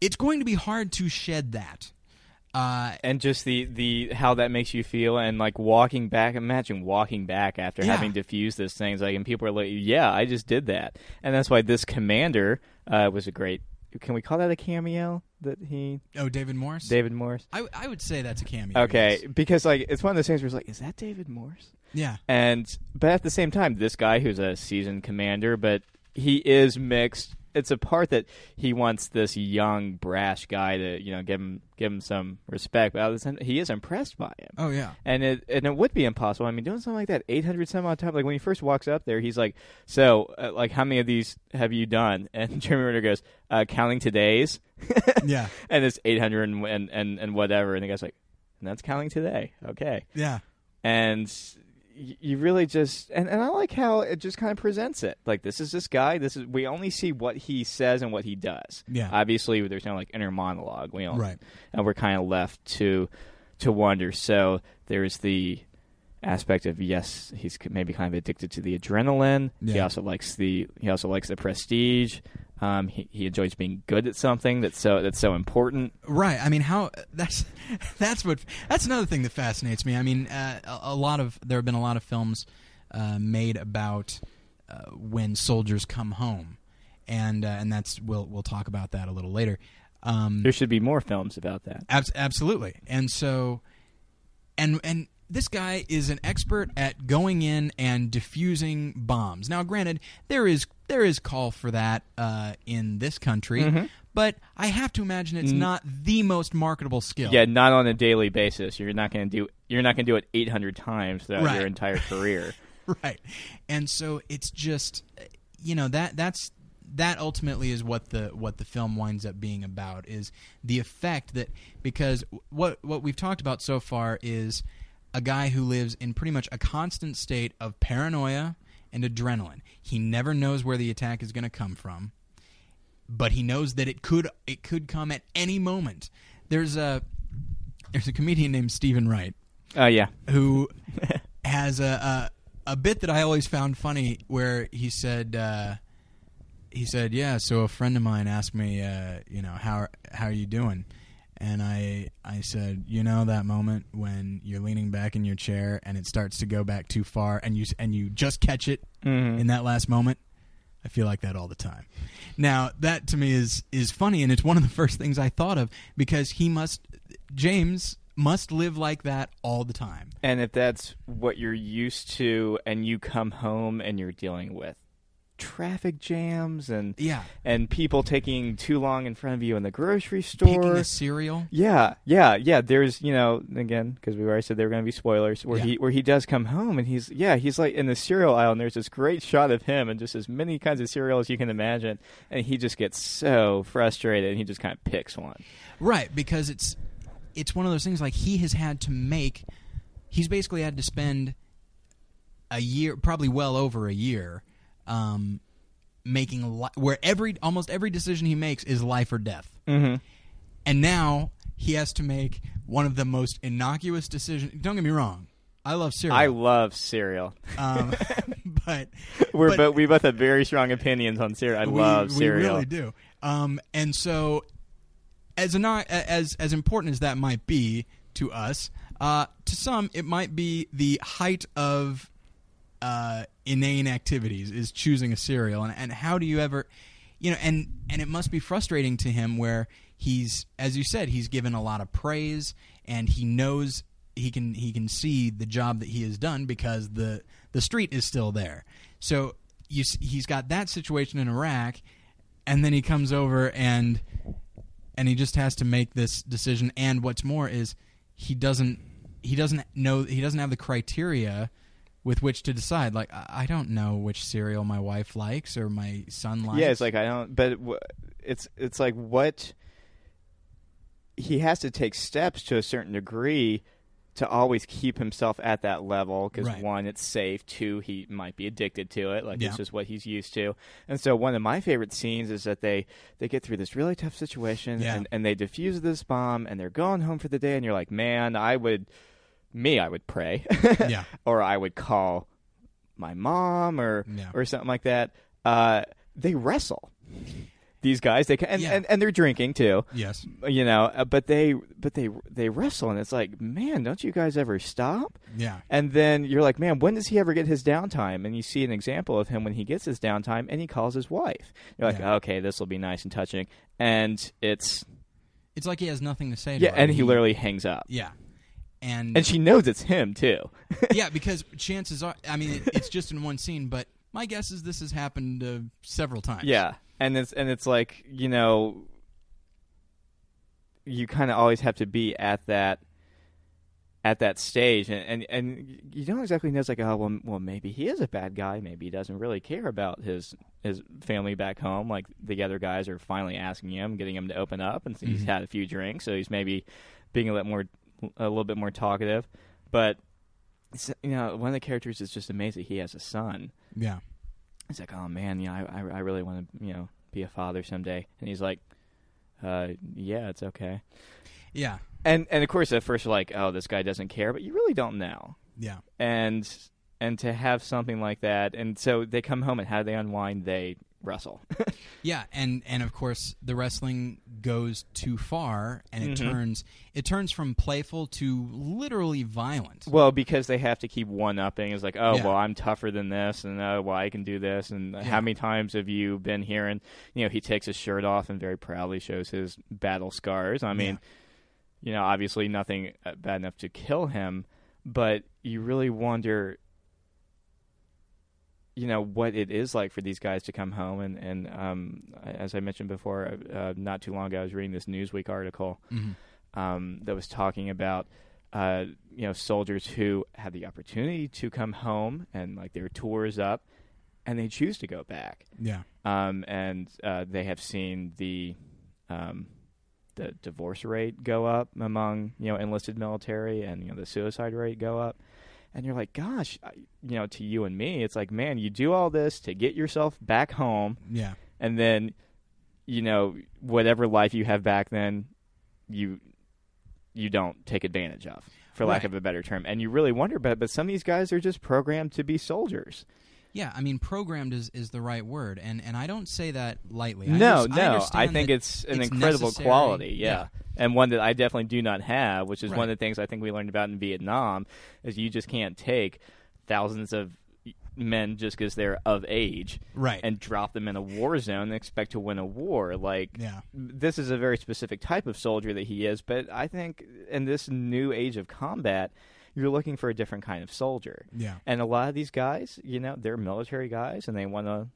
it's going to be hard to shed that. Uh, and just the the how that makes you feel and like walking back imagine walking back after Yeah. having diffused this things like and people are like yeah i just did that and that's why this commander uh, was a great can we call that a cameo that he oh, David Morse. david morse I, I would say that's a cameo. okay yes. because like it's one of those things where it's like is that david morse Yeah. and but at the same time this guy who's a seasoned commander but he is mixed it's a part that he wants this young brash guy to you know give him give him some respect but at the same, he is impressed by him Oh yeah. and it and it would be impossible. I mean, doing something like that, eight hundred some odd times. Like when he first walks up there, he's like, "So, uh, like, how many of these have you done?" And Jeremy Renner goes, uh, "Counting today's," Yeah. and it's eight hundred and, and and whatever. And the guy's like, "And that's counting today." Okay, Yeah. and you really just and, and I like how it just kind of presents it. Like this is this guy. This is we only see what he says and what he does. Yeah. Obviously, there's no like inner monologue. We don't, Right. and we're kind of left to to wonder. So there's the aspect of yes, he's maybe kind of addicted to the adrenaline. He also likes the he also likes the prestige. Um, he, he enjoys being good at something that's so that's so important. Right. I mean, how that's that's what that's another thing that fascinates me. I mean, uh, a, a lot of there have been a lot of films uh, made about uh, when soldiers come home, and uh, and that's we'll we'll talk about that a little later. Um, There should be more films about that. Abs- absolutely. And so, and and this guy is an expert at going in and diffusing bombs. Now, granted, there is there is call for that uh, in this country, Mm-hmm. but I have to imagine it's not the most marketable skill. Yeah, not on a daily basis. You're not going to do you're not going to do it 800 times throughout Right. your entire career. right. And so it's just, you know that that's that ultimately is what the what the film winds up being about is the effect that because what what we've talked about so far is a guy who lives in pretty much a constant state of paranoia and adrenaline. He never knows where the attack is going to come from, but he knows that it could it could come at any moment. There's a there's a comedian named Steven Wright Oh yeah. who has a, a a bit that I always found funny, where he said uh, he said, "Yeah, so a friend of mine asked me, uh, you know, how how are you doing?" And I I said, "You know that moment when you're leaning back in your chair and it starts to go back too far, and you and you just catch it Mhm. in that last moment." I feel like that all the time. Now, that to me is is funny and it's one of the first things I thought of because he must James must live like that all the time. And if that's what you're used to and you come home and you're dealing with traffic jams and Yeah. and people taking too long in front of you in the grocery store Picking a cereal. Yeah, yeah, yeah. There's, you know, again, because we already said there were going to be spoilers. Where Yeah. he where he does come home and he's yeah, he's like in the cereal aisle and there's this great shot of him and just as many kinds of cereal as you can imagine, and he just gets so frustrated and he just kind of picks one. Right, because it's it's one of those things like he has had to make he's basically had to spend a year probably well over a year um making li- where every almost every decision he makes is life or death. Mm-hmm. And now he has to make one of the most innocuous decisions. Don't get me wrong. I love cereal. I love cereal. um, but We're but- but, we both have very strong opinions on cereal. I we, love cereal. we really do. Um, and so, as not as as important as that might be to us, uh, to some it might be the height of uh, inane activities is choosing a cereal. And and how do you ever, you know, and and it must be frustrating to him where he's as you said he's given a lot of praise and he knows he can he can see the job that he has done because the the street is still there. So you he's got that situation in Iraq, and then he comes over and and he just has to make this decision. And what's more is he doesn't he doesn't know he doesn't have the criteria with which to decide. Like I don't know which cereal my wife likes or my son likes. Yeah, it's like I don't. But it's it's like what he has to take steps to a certain degree to always keep himself at that level because Right. one, it's safe. Two, he might be addicted to it. Like Yeah. it's just what he's used to. And so one of my favorite scenes is that they they get through this really tough situation Yeah. and and they defuse this bomb and they're going home for the day and you're like, man, I would, me, I would pray. Yeah. or I would call my mom or Yeah. or something like that. Uh, they wrestle. these guys they can, and, Yeah. and and they're drinking too. Yes. You know, uh, but they but they they wrestle, and it's like, man, don't you guys ever stop? Yeah. And then you're like, man, when does he ever get his downtime? And you see an example of him when he gets his downtime, and he calls his wife. You're like, Yeah. okay, this will be nice and touching, and it's It's like he has nothing to say. To yeah, her. and he literally hangs up, Yeah. And, and she knows it's him too. yeah, because chances are, I mean, it, it's just in one scene, but my guess is this has happened uh, several times. Yeah, and it's and it's like you know, you kind of always have to be at that at that stage, and, and and you don't exactly know. It's like, oh well, well, maybe he is a bad guy. Maybe he doesn't really care about his his family back home. Like the other guys are finally asking him, getting him to open up, and he's Mhm. had a few drinks, so he's maybe being a little more a little bit more talkative. But you know, one of the characters is just amazing. He has a son. Yeah. He's like, oh man, you know, I, I, I really want to, you know, be a father someday. And he's like, uh, yeah, it's okay. Yeah. And and of course, at first, you're like, oh, this guy doesn't care, but you really don't know. Yeah. And and to have something like that, and so they come home, and how do they unwind? They wrestle. Yeah, and and of course the wrestling goes too far, and it Mhm. turns it turns from playful to literally violent. well, because they have to keep one upping. It's like, oh, Yeah. well, I'm tougher than this, and oh, well, I can do this. And Yeah. how many times have you been here? And you know, he takes his shirt off and very proudly shows his battle scars. I mean. you know, obviously nothing uh, bad enough to kill him, but you really wonder, you know, what it is like for these guys to come home. And, and um, as I mentioned before, uh, not too long ago, I was reading this Newsweek article Mhm. um, that was talking about, uh, you know, soldiers who had the opportunity to come home and like their tours up, and they choose to go back Yeah, um, and uh, they have seen the um, the divorce rate go up among you know enlisted military, and you know the suicide rate go up. And you're like, gosh, I- you know, to you and me, it's like, man, you do all this to get yourself back home, yeah, and then, you know, whatever life you have back then, you you don't take advantage of, for lack of a better term. And you really wonder, but but some of these guys are just programmed to be soldiers. yeah. I mean, programmed is, is the right word, and and I don't say that lightly. I no, under- no. I, understand think it's an it's incredible necessary. quality, yeah. Yeah. And one that I definitely do not have, which is Right. one of the things I think we learned about in Vietnam, is you just can't take thousands of men just because they're of age right. and drop them in a war zone and expect to win a war. Like, yeah, this is a very specific type of soldier that he is, but I think in this new age of combat, you're looking for a different kind of soldier. yeah, And a lot of these guys, you know, they're military guys and they want to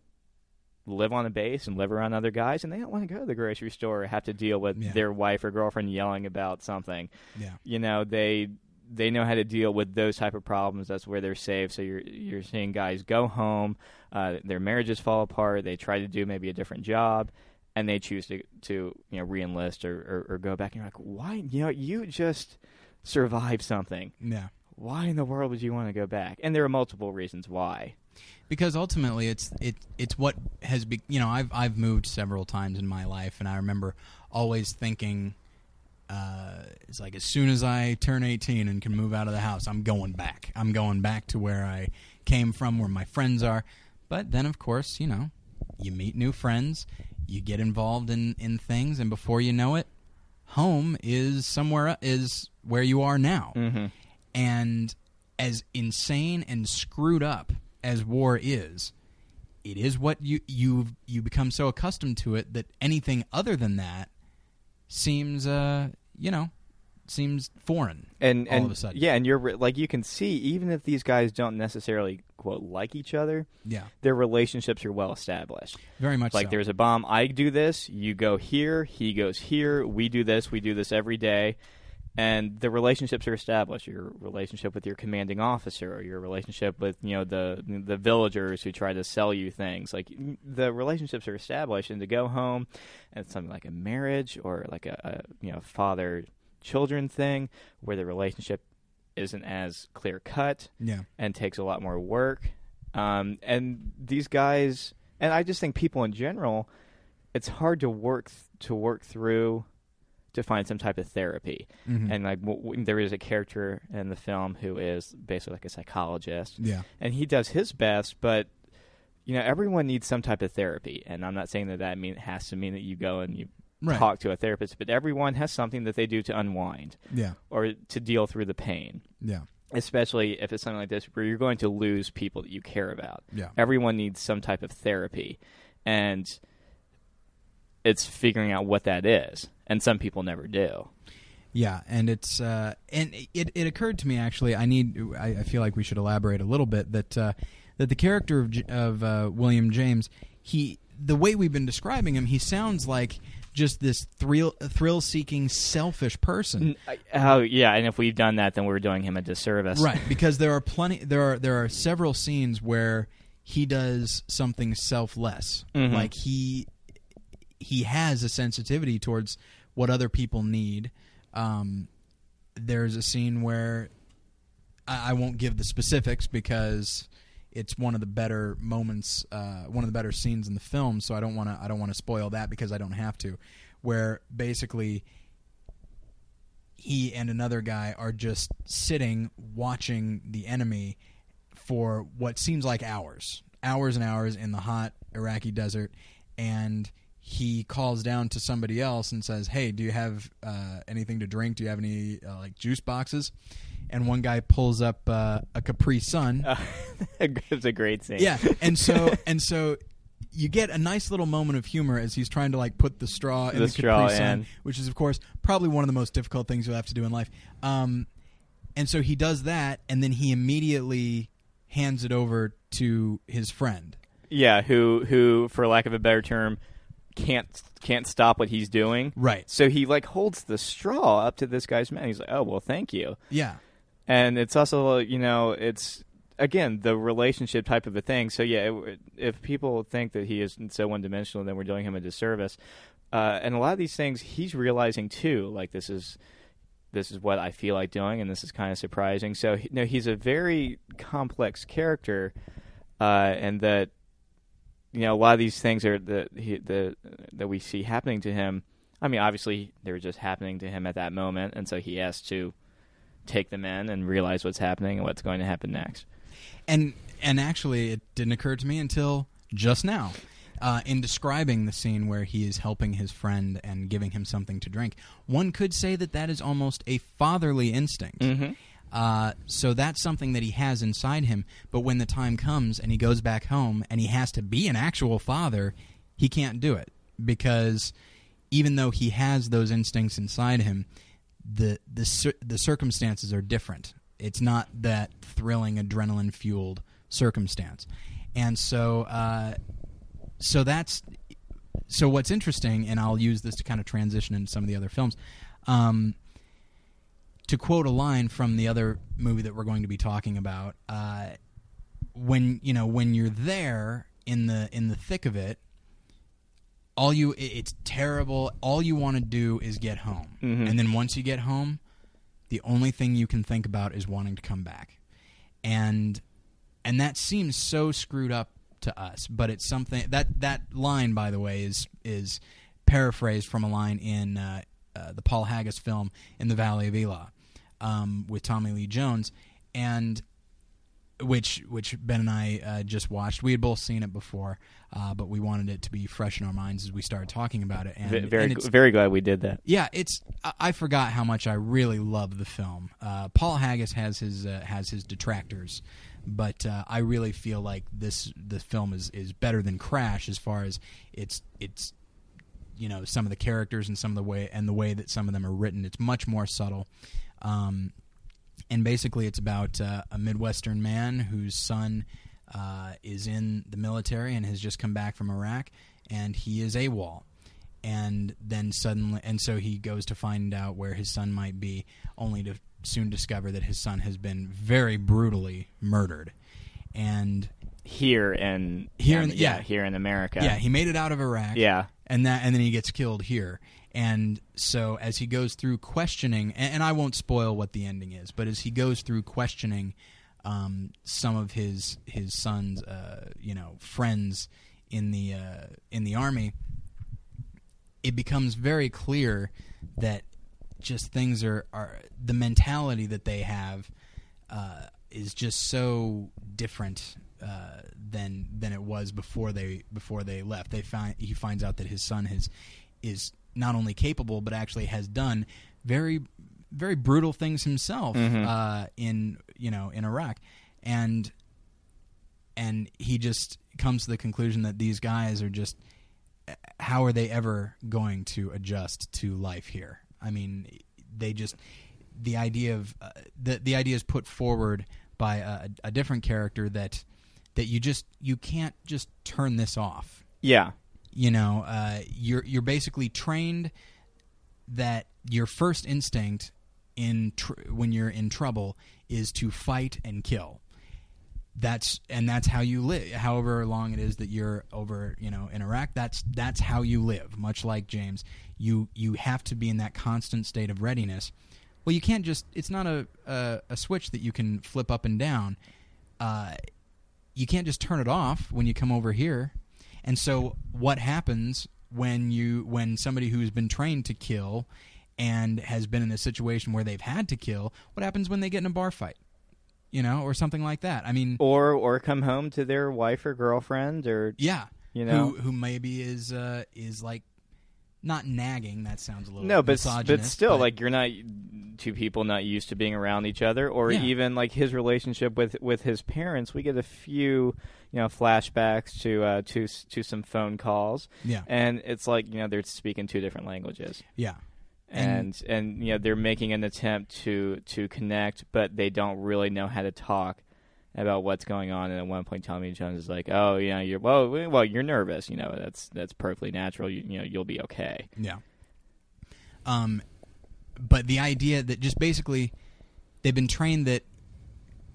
live on a base and live around other guys and they don't want to go to the grocery store or have to deal with Yeah. their wife or girlfriend yelling about something. yeah, You know, they they know how to deal with those type of problems. That's where they're safe. So you're you're seeing guys go home, uh, their marriages fall apart, they try to do maybe a different job and they choose to to you know reenlist or, or, or go back and you're like, "Why, you know, you just survived something. yeah. Why in the world would you want to go back?" And there are multiple reasons why. because ultimately it's it it's what has be you know I've I've moved several times in my life and I remember always thinking uh, it's like as soon as I turn 18 and can move out of the house I'm going back I'm going back to where I came from where my friends are but then of course you know you meet new friends you get involved in in things and before you know it home is somewhere is where you are now Mm-hmm. And as insane and screwed up as war is, it is what you you you become so accustomed to it that anything other than that seems uh you know seems foreign and all and of a sudden. yeah, and you're like you can see even if these guys don't necessarily quote like each other, yeah their relationships are well established. very much Like so. there's a bomb, I do this, you go here, he goes here, we do this, we do this every day. And the relationships are established. Your relationship with your commanding officer, or your relationship with you know the the villagers who try to sell you things. Like the relationships are established, and to go home and something like a marriage or like a, a you know father children thing where the relationship isn't as clear cut yeah and takes a lot more work. Um, and these guys, and I just think people in general, it's hard to work th- to work through to find some type of therapy. Mhm. And like w- w- there is a character in the film who is basically like a psychologist, yeah and he does his best, but you know, everyone needs some type of therapy, and I'm not saying that that mean has to mean that you go and you Right. talk to a therapist, but everyone has something that they do to unwind Yeah. or to deal through the pain. Yeah. Especially if it's something like this, where you're going to lose people that you care about. Yeah. Everyone needs some type of therapy, and it's figuring out what that is. And some people never do. Yeah, and it's uh, and it it occurred to me actually. I need. I, I feel like we should elaborate a little bit that uh, that the character of of uh, William James, he the way we've been describing him, he sounds like just this thrill thrill seeking selfish person. Oh yeah, and if we've done that, then we're doing him a disservice. Right, because there are plenty there are there are several scenes where he does something selfless. Mhm. Like he he has a sensitivity towards what other people need. Um, there's a scene where I, I won't give the specifics because it's one of the better moments, uh, one of the better scenes in the film. So I don't want to I don't want to spoil that because I don't have to. Where basically he and another guy are just sitting watching the enemy for what seems like hours, hours and hours in the hot Iraqi desert, and he calls down to somebody else and says, "Hey, do you have uh, anything to drink? Do you have any uh, like juice boxes?" And one guy pulls up uh, a Capri Sun. it's a great scene. Yeah, and so and so you get a nice little moment of humor as he's trying to like put the straw in The the, straw Capri Sun, in. which is of course probably one of the most difficult things you'll have to do in life. Um, and so he does that, and then he immediately hands it over to his friend. yeah. Who who, for lack of a better term, can't can't stop what he's doing. Right. So he like holds the straw up to this guy's mouth. He's like, "Oh well, thank you." Yeah. and it's also you know it's again the relationship type of a thing so yeah it, if people think that he is so one-dimensional then we're doing him a disservice uh, and a lot of these things he's realizing too like this is this is what i feel like doing and this is kind of surprising so he- no he's a very complex character uh, and that you know a lot of these things are that he, the that we see happening to him i mean obviously they were just happening to him at that moment and so he has to take them in and realize what's happening and what's going to happen next. And and actually, it didn't occur to me until just now. Uh, in describing the scene where he is helping his friend and giving him something to drink, one could say that that is almost a fatherly instinct. Mm-hmm. Uh, so that's something that he has inside him. But when the time comes and he goes back home and he has to be an actual father, he can't do it because even though he has those instincts inside him, the the the circumstances are different. It's not that thrilling, adrenaline fueled circumstance, and so uh, so that's so what's interesting, and I'll use this to kind of transition into some of the other films. Um, to quote a line from the other movie that we're going to be talking about, uh, when you know when you're there in the in the thick of it, all you it- it's terrible. All you want to do is get home, Mhm. and then once you get home, the only thing you can think about is wanting to come back, and and that seems so screwed up to us. But it's something that that line, by the way, is is paraphrased from a line in uh, uh, the Paul Haggis film in the Valley of Elah um, with Tommy Lee Jones, and which which Ben and I uh, just watched. We had both seen it before, uh, but we wanted it to be fresh in our minds as we started talking about it. And, very, and very glad we did that. yeah, it's. I, I forgot how much I really love the film. Uh, Paul Haggis has his uh, has his detractors, but uh, I really feel like this the film is is better than Crash as far as it's it's you know some of the characters and some of the way and the way that some of them are written. It's much more subtle. Um, and basically, it's about uh, a Midwestern man whose son uh, is in the military and has just come back from Iraq, and he is AWOL. And then suddenly, and so he goes to find out where his son might be, only to soon discover that his son has been very brutally murdered. And Here in Here um, in- yeah, yeah. here in America. yeah, he made it out of Iraq. yeah, and that and then he gets killed here and so as he goes through questioning and, and i won't spoil what the ending is but as he goes through questioning um, some of his his son's uh, you know friends in the uh, in the army it becomes very clear that just things are, are the mentality that they have uh, is just so different uh, than than it was before they before they left. They find he finds out that his son has is not only capable but actually has done very very brutal things himself Mhm. uh, in you know in Iraq, and and he just comes to the conclusion that these guys are just how are they ever going to adjust to life here? I mean, they just the idea of uh, the the idea is put forward by a, a different character that that you just you can't just turn this off. Yeah. You know, uh, you're you're basically trained that your first instinct in tr- when you're in trouble is to fight and kill. That's and that's how you live. However long it is that you're over, you know, in Iraq, that's that's how you live. Much like James, you you have to be in that constant state of readiness. Well, you can't just. It's not a a, a switch that you can flip up and down. Uh, you can't just turn it off when you come over here. And so, what happens when you when somebody who's been trained to kill and has been in a situation where they've had to kill? What happens when they get in a bar fight? You know, or something like that. I mean, Or or come home to their wife or girlfriend or yeah, you know. who who maybe is uh, is like not nagging. That sounds a little no, but but still, like you're not two people not used to being around each other, or Yeah. even like his relationship with with his parents. We get a few, you know, flashbacks to uh, to to some phone calls, yeah, and it's like you know they're speaking two different languages, yeah, and and, you know they're making an attempt to to connect, but they don't really know how to talk about what's going on. And at one point, Tommy Jones is like, "Oh, yeah, you're well, well, you're nervous. You know, that's that's perfectly natural. You, you know, you'll be okay." Yeah. Um, but the idea that just basically they've been trained that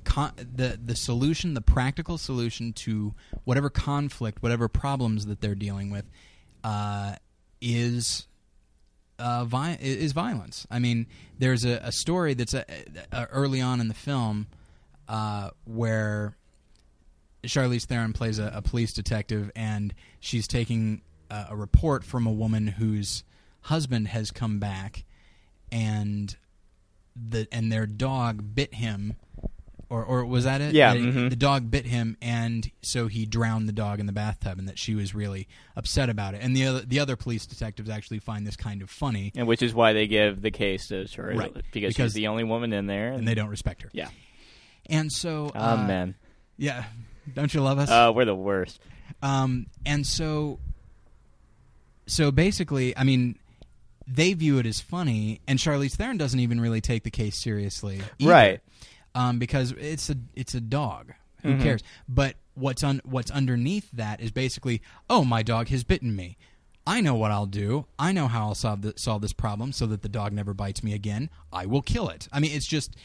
con- the the solution, the practical solution to whatever conflict, whatever problems that they're dealing with, uh, is. Uh, vi- is violence. I mean, there's a, a story that's a, a, early on in the film uh, where Charlize Theron plays a, a police detective, and she's taking a, a report from a woman whose husband has come back, and the and their dog bit him, or or was that it? Yeah, mhm. the dog bit him, and so he drowned the dog in the bathtub, and that she was really upset about it. And the other the other police detectives actually find this kind of funny, And which is why they give the case to Charlie Right. because, Because- she's the only woman in there, and they don't respect her. Yeah. And so, Oh uh, man, yeah, don't you love us? oh, we're the worst. Um, and so, so basically, I mean, they view it as funny, and Charlize Theron doesn't even really take the case seriously, either, Right. Um, because it's a it's a dog. Who Mhm. cares? But what's un, what's underneath that is basically, oh, my dog has bitten me. I know what I'll do. I know how I'll solve the, solve this problem so that the dog never bites me again. I will kill it. I mean, it's just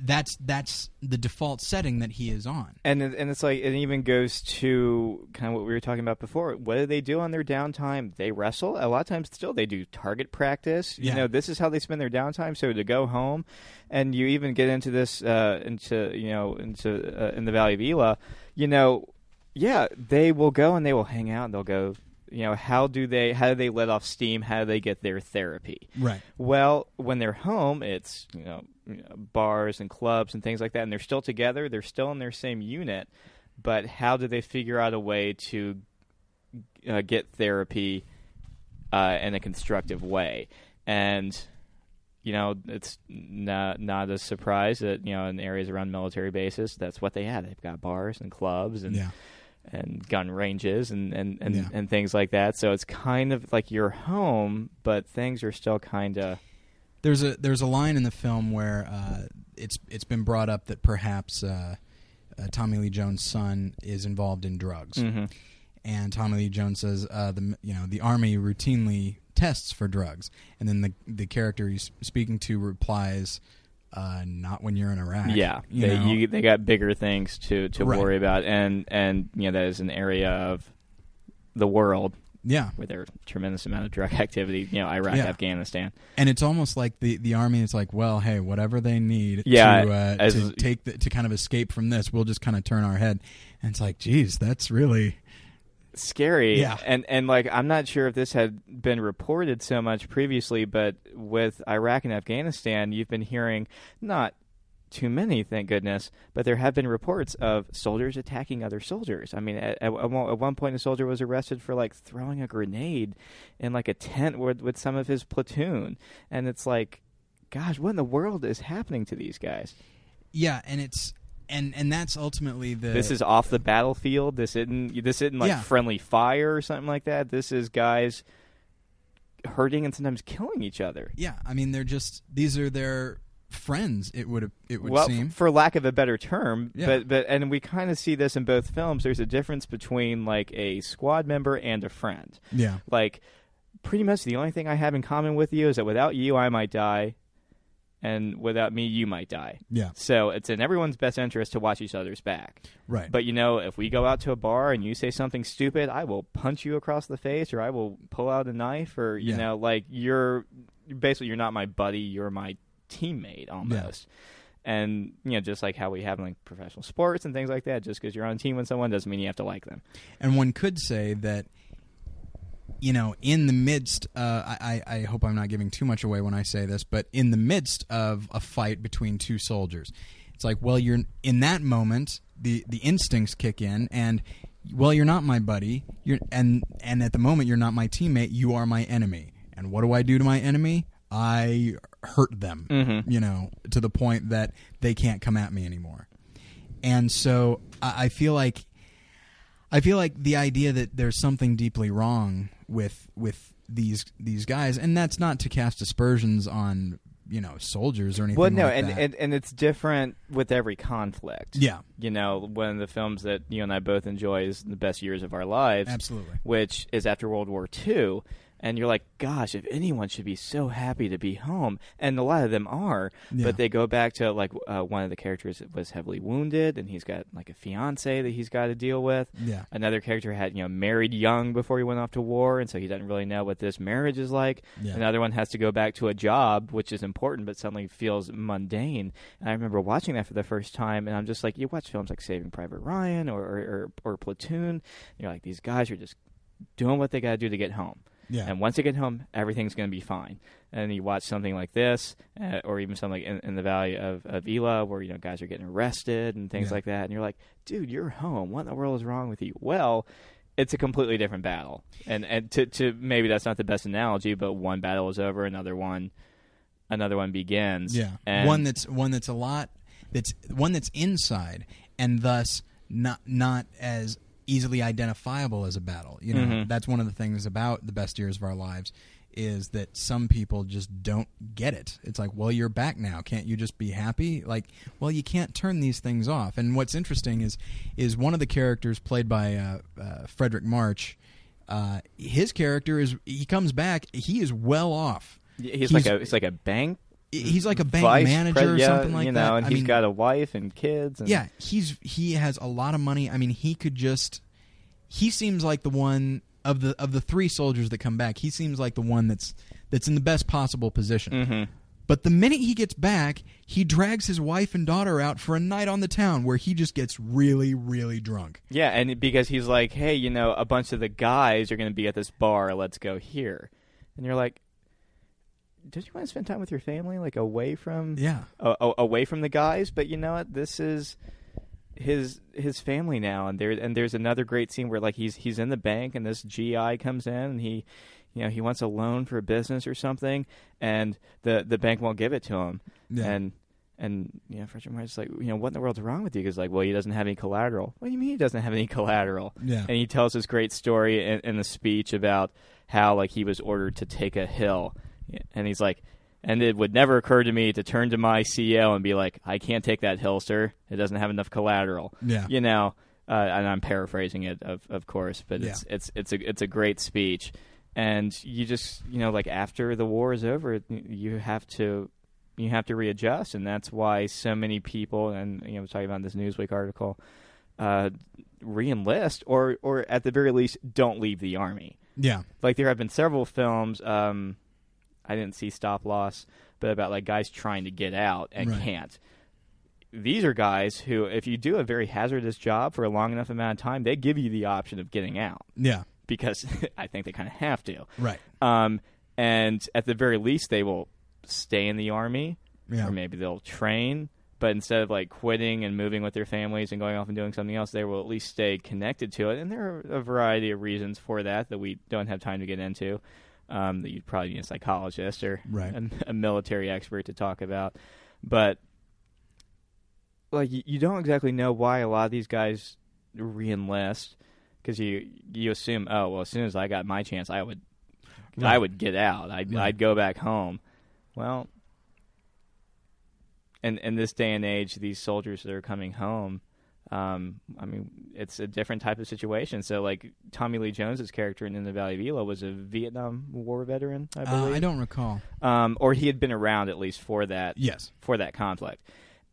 that's that's the default setting that he is on. And and it's like it even goes to kind of what we were talking about before. What do they do on their downtime? They wrestle. A lot of times, still they do target practice. You know, this is how they spend their downtime. So to go home, and you even get into this uh, into you know into uh, in the Valley of Elah, you know, yeah, they will go and they will hang out and they'll go. You know, how do they how do they let off steam? How do they get their therapy? Right. Well, when they're home, it's you know, you know, bars and clubs and things like that, and they're still together. They're still in their same unit, but how do they figure out a way to uh, get therapy uh, in a constructive way? And you know, it's not not a surprise that you know in areas around military bases, that's what they have. They've got bars and clubs and Yeah. and gun ranges and and and, Yeah. and things like that. So it's kind of like you're home, but things are still kind of There's a there's a line in the film where uh, it's it's been brought up that perhaps uh, uh, Tommy Lee Jones' son is involved in drugs, Mhm. and Tommy Lee Jones says uh, the you know the army routinely tests for drugs, and then the the character he's speaking to replies, uh, "Not when you're in Iraq." yeah. you they you, they got bigger things to to Right. worry about, and and you know that is an area of the world yeah, with a tremendous amount of drug activity. You know, Iraq, Yeah. Afghanistan. and it's almost like the the army is like, well, hey, whatever they need Yeah, to uh, as- to take the, to kind of escape from this, we'll just kind of turn our head, and it's like, geez, that's really scary. Yeah. And and like I'm not sure if this had been reported so much previously, but with Iraq and Afghanistan, you've been hearing not too many, thank goodness. But there have been reports of soldiers attacking other soldiers. I mean, at, at, at one point, a soldier was arrested for like throwing a grenade in like a tent with, with some of his platoon, and it's like, gosh, what in the world is happening to these guys? Yeah, and it's and and that's ultimately the. This is off the battlefield. This isn't this isn't like Yeah. friendly fire or something like that. This is guys hurting and sometimes killing each other. Yeah, I mean they're just these are their friends. It would it would well, seem. for lack of a better term, Yeah. but but and we kind of see this in both films. There's a difference between like a squad member and a friend. yeah, Like pretty much the only thing I have in common with you is that without you I might die, and without me you might die. yeah, So it's in everyone's best interest to watch each other's back. right. But you know, if we go out to a bar and you say something stupid, I will punch you across the face, or I will pull out a knife, or you Yeah. know, like you're basically you're not my buddy, you're my teammate almost. And you know, just like how we have in like professional sports and things like that, just because you're on a team with someone doesn't mean you have to like them. And one could say that, you know, in the midst, uh, I, I I hope I'm not giving too much away when I say this, but in the midst of a fight between two soldiers, it's like, well, you're in that moment, the the instincts kick in, and well, you're not my buddy, you're and and at the moment you're not my teammate, you are my enemy. And what do I do to my enemy? I hurt them, Mhm. you know, to the point that they can't come at me anymore. And so I, I feel like I feel like the idea that there's something deeply wrong with with these these guys, and that's not to cast aspersions on you know soldiers or anything. Well, no, like and, and and it's different with every conflict. yeah, You know, one of the films that you and I both enjoy is The Best Years of Our Lives. absolutely. which is after World War II. And you're like, gosh, if anyone should be so happy to be home, and a lot of them are, Yeah. but they go back to like uh, one of the characters was heavily wounded, and he's got like a fiance that he's got to deal with. Yeah, Another character had you know married young before he went off to war, and so he doesn't really know what this marriage is like. Yeah. Another one has to go back to a job which is important, but suddenly feels mundane. And I remember watching that for the first time, and I'm just like, you watch films like Saving Private Ryan or or, or, or Platoon, you're like, these guys are just doing what they got to do to get home. Yeah, And once they get home, everything's going to be fine. And you watch something like this, uh, or even something like in, in the Valley of, of Elah, where you know guys are getting arrested and things Yeah. like that, and you're like, dude, you're home. What in the world is wrong with you? Well, it's a completely different battle. And and to to maybe that's not the best analogy, but one battle is over, another one, another one begins. yeah. And one that's one that's a lot that's one that's inside and thus not not as easily identifiable as a battle. You know, Mhm. that's one of the things about the best years of our lives is that some people just don't get it. It's like, well, you're back now. Can't you just be happy? Like, well, you can't turn these things off. And what's interesting is is one of the characters played by uh, uh, Fredric March. Uh, his character is he comes back. He is well off. he's, like a he's like a bank. He's like a bank vice manager pres- or yeah, something like you know, that. and I he's mean, got a wife and kids. And yeah, he's he has a lot of money. I mean, he could just he seems like the one of the of the three soldiers that come back. He seems like the one that's that's in the best possible position. Mhm. But the minute he gets back, he drags his wife and daughter out for a night on the town where he just gets really really drunk. Yeah, and because he's like, hey, you know, a bunch of the guys are going to be at this bar. Let's go here. And you're like, don't you want to spend time with your family, like away from, Yeah. a- away from the guys? But you know what? This is his his family now, and there and there's another great scene where like he's he's in the bank, and this GI comes in, and he. You know, he wants a loan for a business or something, and the the bank won't give it to him. Yeah. And and you know, Frederick Martin's like, you know, what in the world's wrong with you? Because like, well, he doesn't have any collateral. What do you mean he doesn't have any collateral? Yeah. And he tells this great story in, in the speech about how like he was ordered to take a hill, and he's like, and it would never occur to me to turn to my CEO and be like, I can't take that hill, sir. It doesn't have enough collateral. Yeah. You know, uh, and I'm paraphrasing it, of of course, but it's it's it's a it's a great speech, and you just you know like after the war is over, you have to you have to readjust, and that's why so many people, and you know, I was talking about this Newsweek article, uh, reenlist or or at the very least don't leave the army. Yeah. Like there have been several films. Um, I didn't see Stop Loss, but about like guys trying to get out and Right. can't. These are guys who, if you do a very hazardous job for a long enough amount of time, they give you the option of getting out Yeah. because I think they kind of have to. Right. Um, and at the very least, they will stay in the army, Yeah. or maybe they'll train. but instead of like quitting and moving with their families and going off and doing something else, they will at least stay connected to it. And there are a variety of reasons for that that we don't have time to get into. Um, that you'd probably need a psychologist or Right. a, a military expert to talk about. But like you, you don't exactly know why a lot of these guys reenlist because you you assume oh well as soon as I got my chance I would I would get out I'd Right. I'd go back home. Well, in in this day and age, these soldiers that are coming home, um, I mean, it's a different type of situation. So, like Tommy Lee Jones's character in In the Valley of Elah was a Vietnam War veteran, I Uh, believe, I don't recall. um, or he had been around at least for that Yes. for that conflict.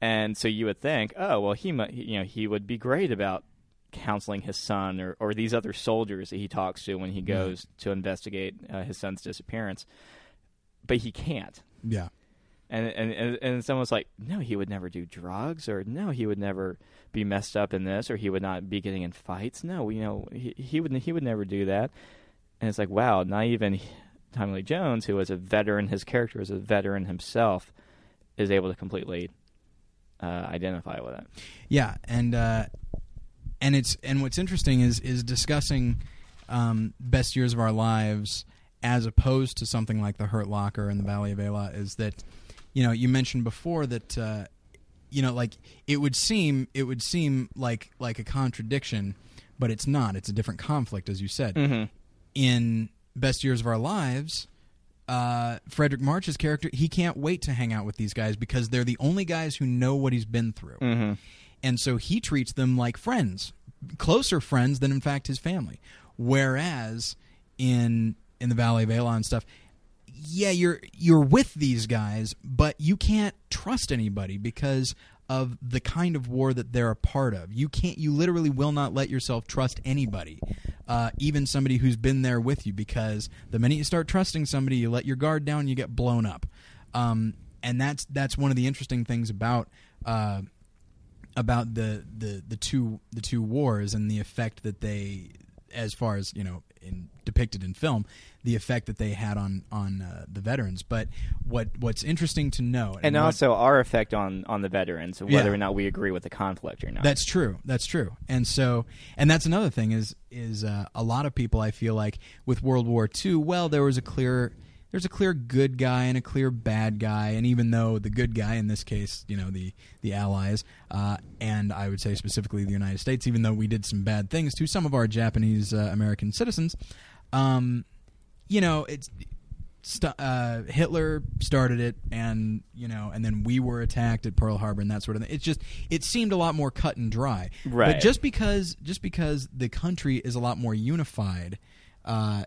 And so you would think, oh well, he might, you know, he would be great about counseling his son or, or these other soldiers that he talks to when he goes to investigate uh, his son's disappearance. But he can't. Yeah. And, and and almost like no, he would never do drugs, or no, he would never be messed up in this, or he would not be getting in fights. No, you know, he, he would he would never do that. And it's like, wow, not even Tommy Lee Jones, who was a veteran, his character is a veteran himself, is able to completely uh, identify with it. Yeah, and uh, and it's and what's interesting is is discussing um, best years of our lives as opposed to something like the Hurt Locker and the Valley of Elah is that you know you mentioned before that uh, you know like it would seem it would seem like like a contradiction, but it's not. It's a different conflict, as you said. Mm-hmm. In best years of our lives. Uh, Fredric March's character, he can't wait to hang out with these guys because they're the only guys who know what he's been through Mm-hmm. and so he treats them like friends, closer friends than in fact his family. Whereas in in the Valley of and stuff, yeah, you're you're with these guys, but you can't trust anybody because of the kind of war that they're a part of. You can't, you literally will not let yourself trust anybody, uh, even somebody who's been there with you, because the minute you start trusting somebody, you let your guard down, you get blown up. Um, and that's that's one of the interesting things about. Uh, about the, the the two the two wars and the effect that they as far as you know in depicted in film the effect that they had on on uh, the veterans but what what's interesting to note And what- also our effect on on the veterans, whether Yeah. or not we agree with the conflict or not. That's true. That's true. And so, and that's another thing is is uh, a lot of people I feel like with World War II. Well, there was a clear there's a clear good guy and a clear bad guy, and even though the good guy in this case, you know, the the Allies, uh, and I would say specifically the United States, even though we did some bad things to some of our Japanese uh, American citizens, um, you know, it's st- uh, Hitler started it, and you know, and then we were attacked at Pearl Harbor and that sort of thing. It's just it seemed a lot more cut and dry. Right. But just because just because the country is a lot more unified uh,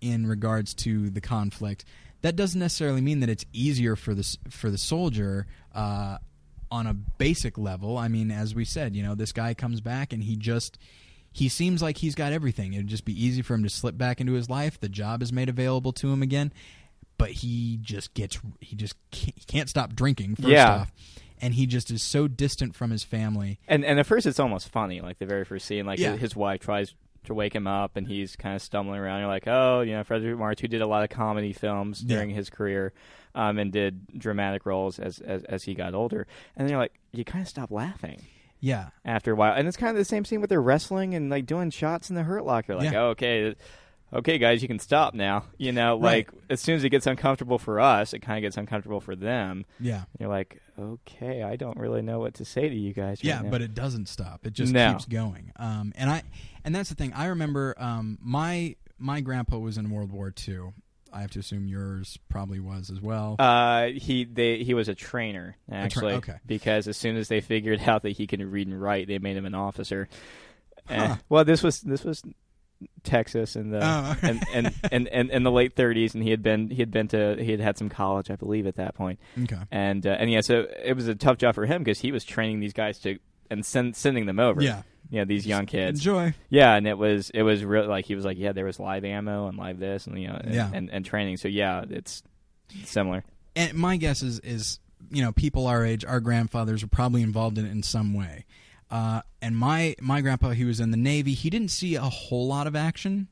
in regards to the conflict, that doesn't necessarily mean that it's easier for the for the soldier. Uh, on a basic level, I mean, as we said, you know, this guy comes back and he just he seems like he's got everything. It'd just be easy for him to slip back into his life. The job is made available to him again, but he just gets he just can't, he can't stop drinking. First Yeah. off, and he just is so distant from his family. And and at first it's almost funny, like the very first scene, like Yeah. his wife tries to wake him up and he's kind of stumbling around. You're like, oh, you know, Fredric March, who did a lot of comedy films Yeah. during his career, um, and did dramatic roles as, as as he got older. And then you're like, you kind of stop laughing Yeah, after a while. And it's kind of the same scene with their wrestling and like doing shots in the Hurt Locker. Like, Yeah. oh, okay. Okay, guys, you can stop now. You know, Right. like as soon as it gets uncomfortable for us, it kind of gets uncomfortable for them. yeah, You're like, okay, I don't really know what to say to you guys. Right yeah. now. But it doesn't stop. It just No. keeps going. Um, and I and that's the thing. I remember um, my my grandpa was in World War II. I have to assume yours probably was as well. Uh, he they he was a trainer actually. okay. Because as soon as they figured out that he could read and write, they made him an officer. Eh, Huh. well, this was this was Texas in the Oh. and, and, and, and in the late 30s, and he had been he had been to he had had some college, I believe, at that point. okay. And uh, and yeah, so it was a tough job for him because he was training these guys to and send, sending them over. Yeah. Yeah, these young kids. Enjoy. Yeah, and it was it was real like he was like, yeah, there was live ammo and live this and you know and, Yeah. and, and training. So yeah, it's similar. and my guess is is you know people our age, our grandfathers were probably involved in it in some way. Uh, and my my grandpa, he was in the Navy. He didn't see a whole lot of action.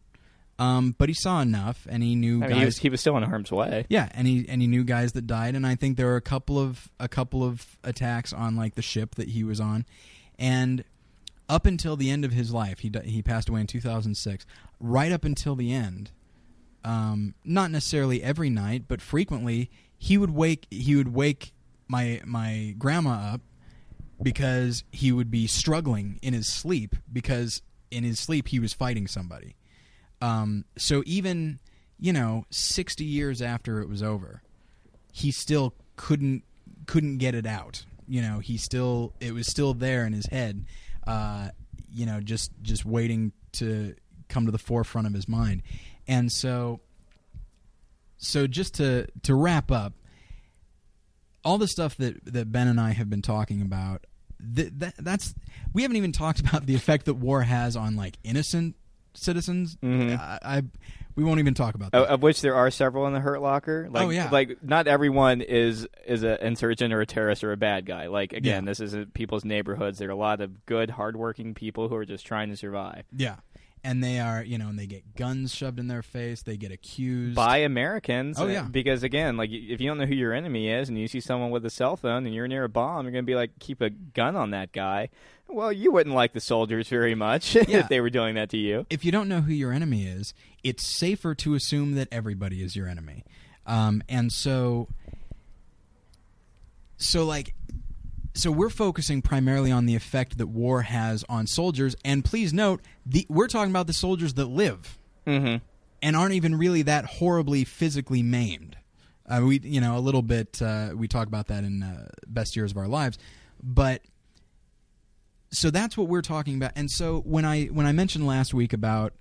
Um, but he saw enough, and he knew I mean, guys. he was he was still in harm's way. yeah, and he and he knew guys that died, and I think there were a couple of a couple of attacks on like the ship that he was on, and up until the end of his life, he he passed away in 2006. Right up until the end, um, not necessarily every night, but frequently, he would wake he would wake my my grandma up because he would be struggling in his sleep because in his sleep he was fighting somebody. Um, so even you know, sixty years after it was over, he still couldn't couldn't get it out. You know, he still it was still there in his head. Uh, you know, just just waiting to come to the forefront of his mind, and so so just to to wrap up, all the stuff that that Ben and I have been talking about, th- that that's we haven't even talked about the effect that war has on like innocent citizens. Mhm. I, I we won't even talk about that. of which there are several in the Hurt Locker. Oh, like, Oh, yeah. Like not everyone is is an insurgent or a terrorist or a bad guy. Like again, Yeah. this isn't people's neighborhoods. There are a lot of good, hardworking people who are just trying to survive. yeah, and they are you know, and they get guns shoved in their face. They get accused by Americans. Oh, yeah. Because again, like if you don't know who your enemy is, and you see someone with a cell phone, and you're near a bomb, you're gonna be like, keep a gun on that guy. Well, you wouldn't like the soldiers very much Yeah. if they were doing that to you. if you don't know who your enemy is, it's safer to assume that everybody is your enemy. Um, and so, so like, so we're focusing primarily on the effect that war has on soldiers. And please note, the, we're talking about the soldiers that live Mm-hmm. and aren't even really that horribly physically maimed. Uh, we, you know, a little bit. Uh, we talk about that in uh, best years of our lives, but so that's what we're talking about. And so when I when I mentioned last week about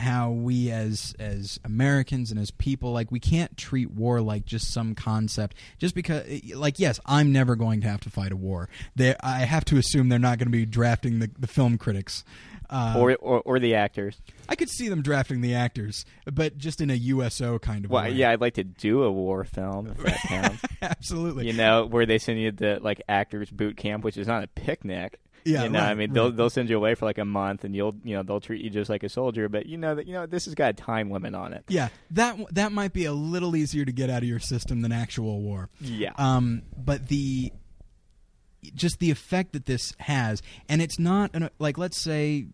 how we as as Americans and as people like we can't treat war like just some concept just because like yes I'm never going to have to fight a war they I have to assume they're not going to be drafting the, the film critics uh, or, or or the actors. I could see them drafting the actors but just in a USO kind of Well, way yeah, I'd like to do a war film if that counts. absolutely you know, where they send you to like actors boot camp, which is not a picnic. Yeah, you know, I right, mean, they'll right. they'll send you away for like a month, and you'll you know they'll treat you just like a soldier. But you know that you know this has got a time limit on it. yeah that that might be a little easier to get out of your system than actual war Yeah. um, but the just the effect that this has, and it's not an, like let's say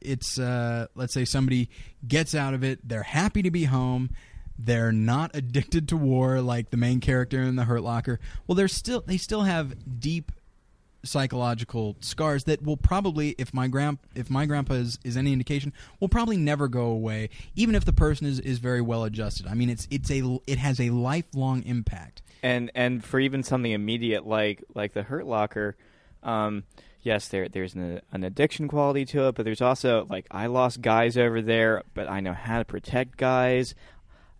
it's uh, let's say somebody gets out of it, they're happy to be home, they're not addicted to war like the main character in the Hurt Locker. Well, they're still they still have deep psychological scars that will probably if my grand if my grandpa is, is any indication will probably never go away even if the person is, is very well adjusted. I mean it's it's a it has a lifelong impact. And and for even something immediate like like the Hurt Locker, um, yes, there there's an, an addiction quality to it, but there's also like I lost guys over there, but I know how to protect guys,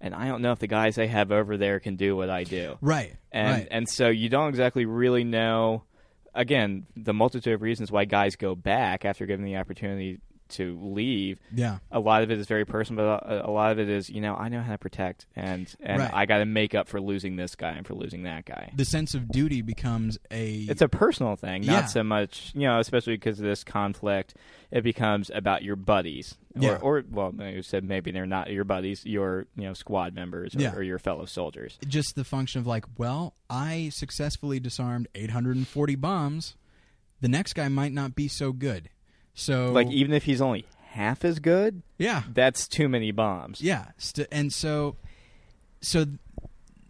and I don't know if the guys I have over there can do what I do. right and right. and so you don't exactly really know again the multitude of reasons why guys go back after given the opportunity to leave yeah a lot of it is very personal but a, a lot of it is you know i know how to protect and and Right. i got to make up for losing this guy and for losing that guy the sense of duty becomes a it's a personal thing not Yeah. so much you know especially because of this conflict it becomes about your buddies Yeah. or, or well you said maybe they're not your buddies your you know squad members or, Yeah. or your fellow soldiers just the function of like well i successfully disarmed 840 bombs the next guy might not be so good so like even if he's only half as good yeah that's too many bombs. Yeah, st- and so, so,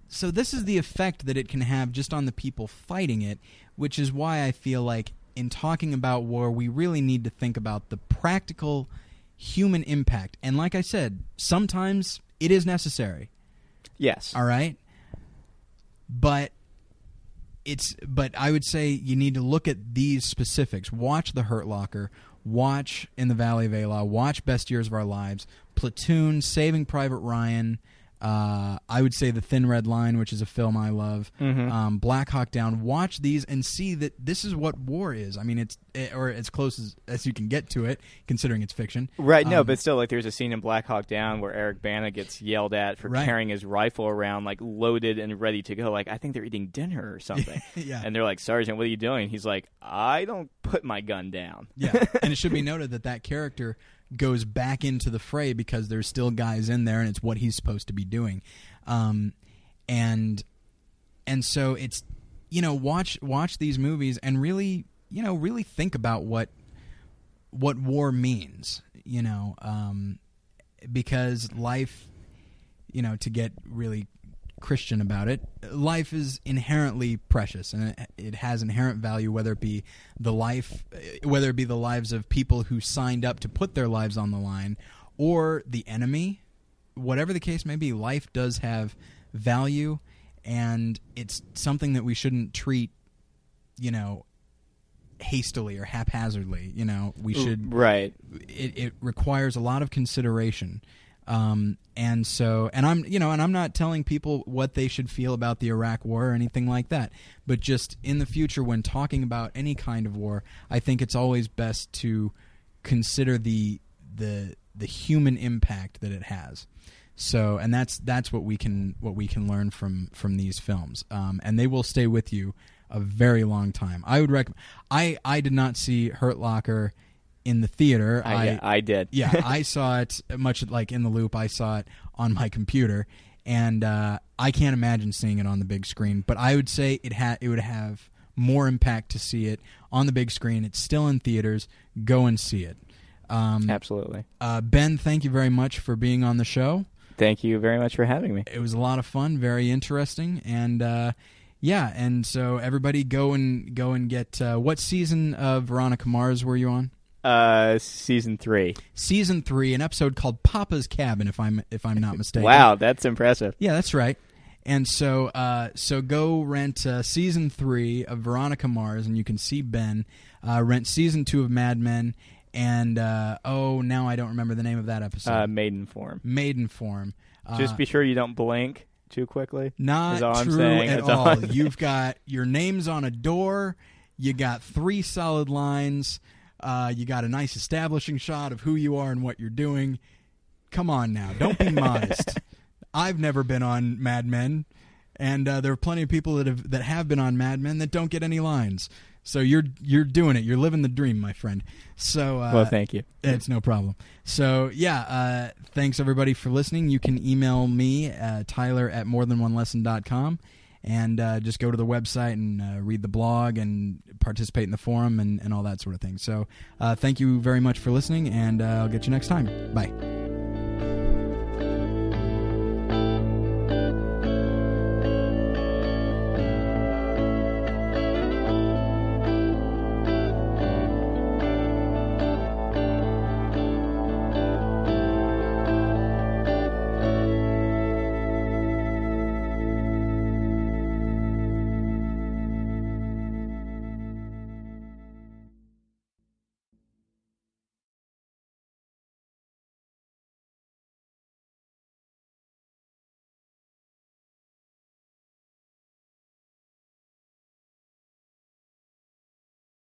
so this is the effect that it can have just on the people fighting it, which is why I feel like in talking about war, we really need to think about the practical human impact. And like I said, sometimes it is necessary. Yes. All right, but it's but I would say you need to look at these specifics. Watch The Hurt Locker. Watch In the Valley of Elah. Watch Best Years of Our Lives. Platoon. Saving Private Ryan. Uh, I would say The Thin Red Line, which is a film I love. Mhm. Um, Black Hawk Down. Watch these and see that this is what war is. I mean, it's eh, or as close as, as you can get to it, considering it's fiction. Right, no, Um, but still, like, there's a scene in Black Hawk Down where Eric Bana gets yelled at for Right. carrying his rifle around, like, loaded and ready to go. Like, I think they're eating dinner or something. Yeah. And they're like, Sergeant, what are you doing? He's like, I don't put my gun down. Yeah, and it should be noted that that character goes back into the fray because there's still guys in there and it's what he's supposed to be doing. Um, and and so it's you know watch watch these movies and really you know really think about what what war means you know um, because life you know to get really christian about it life is inherently precious and it, has inherent value whether it be the life whether it be the lives of people who signed up to put their lives on the line or the enemy. Whatever the case may be life does have value and it's something that we shouldn't treat you know hastily or haphazardly. You know we mm, should right. It, it requires a lot of consideration um, and so and i'm you know and i'm not telling people what they should feel about the iraq war or anything like that but just in the future when talking about any kind of war i think it's always best to consider the the the human impact that it has so, and that's that's what we can what we can learn from from these films, um, and they will stay with you a very long time. I would recommend. I I did not see Hurt Locker in the theater. I, yeah, I did. yeah, I saw it much like in the loop. I saw it on my computer, and uh, I can't imagine seeing it on the big screen. But I would say it had it would have more impact to see it on the big screen. It's still in theaters. Go and see it. Um, Absolutely. Uh, ben, thank you very much for being on the show. Thank you very much for having me. It was a lot of fun, very interesting, and uh, yeah, and so everybody go and go and get uh, what season of Veronica Mars were you on? Uh, season three. Season three, an episode called Papa's Cabin, if I'm if I'm not mistaken. wow, that's impressive. Yeah, that's right. And so, uh, so go rent uh, season three of Veronica Mars, and you can see Ben. Uh, rent season two of Mad Men, and uh, oh, now I don't remember the name of that episode. Uh, Maidenform. Maiden Form. Uh, Just be sure you don't blink too quickly. Not all true at all. all. You've got your name's on a door. You got three solid lines. Uh, you got a nice establishing shot of who you are and what you're doing. Come on now, don't be modest. I've never been on Mad Men, and uh, there are plenty of people that have that have been on Mad Men that don't get any lines. So you're you're doing it. You're living the dream, my friend. So uh, well, thank you. It's no problem. So yeah, uh, thanks everybody for listening. You can email me uh, Tyler at morethanonelesson.com and uh, just go to the website and uh, read the blog and participate in the forum and, and all that sort of thing. So uh, thank you very much for listening, and uh, I'll get you next time. Bye.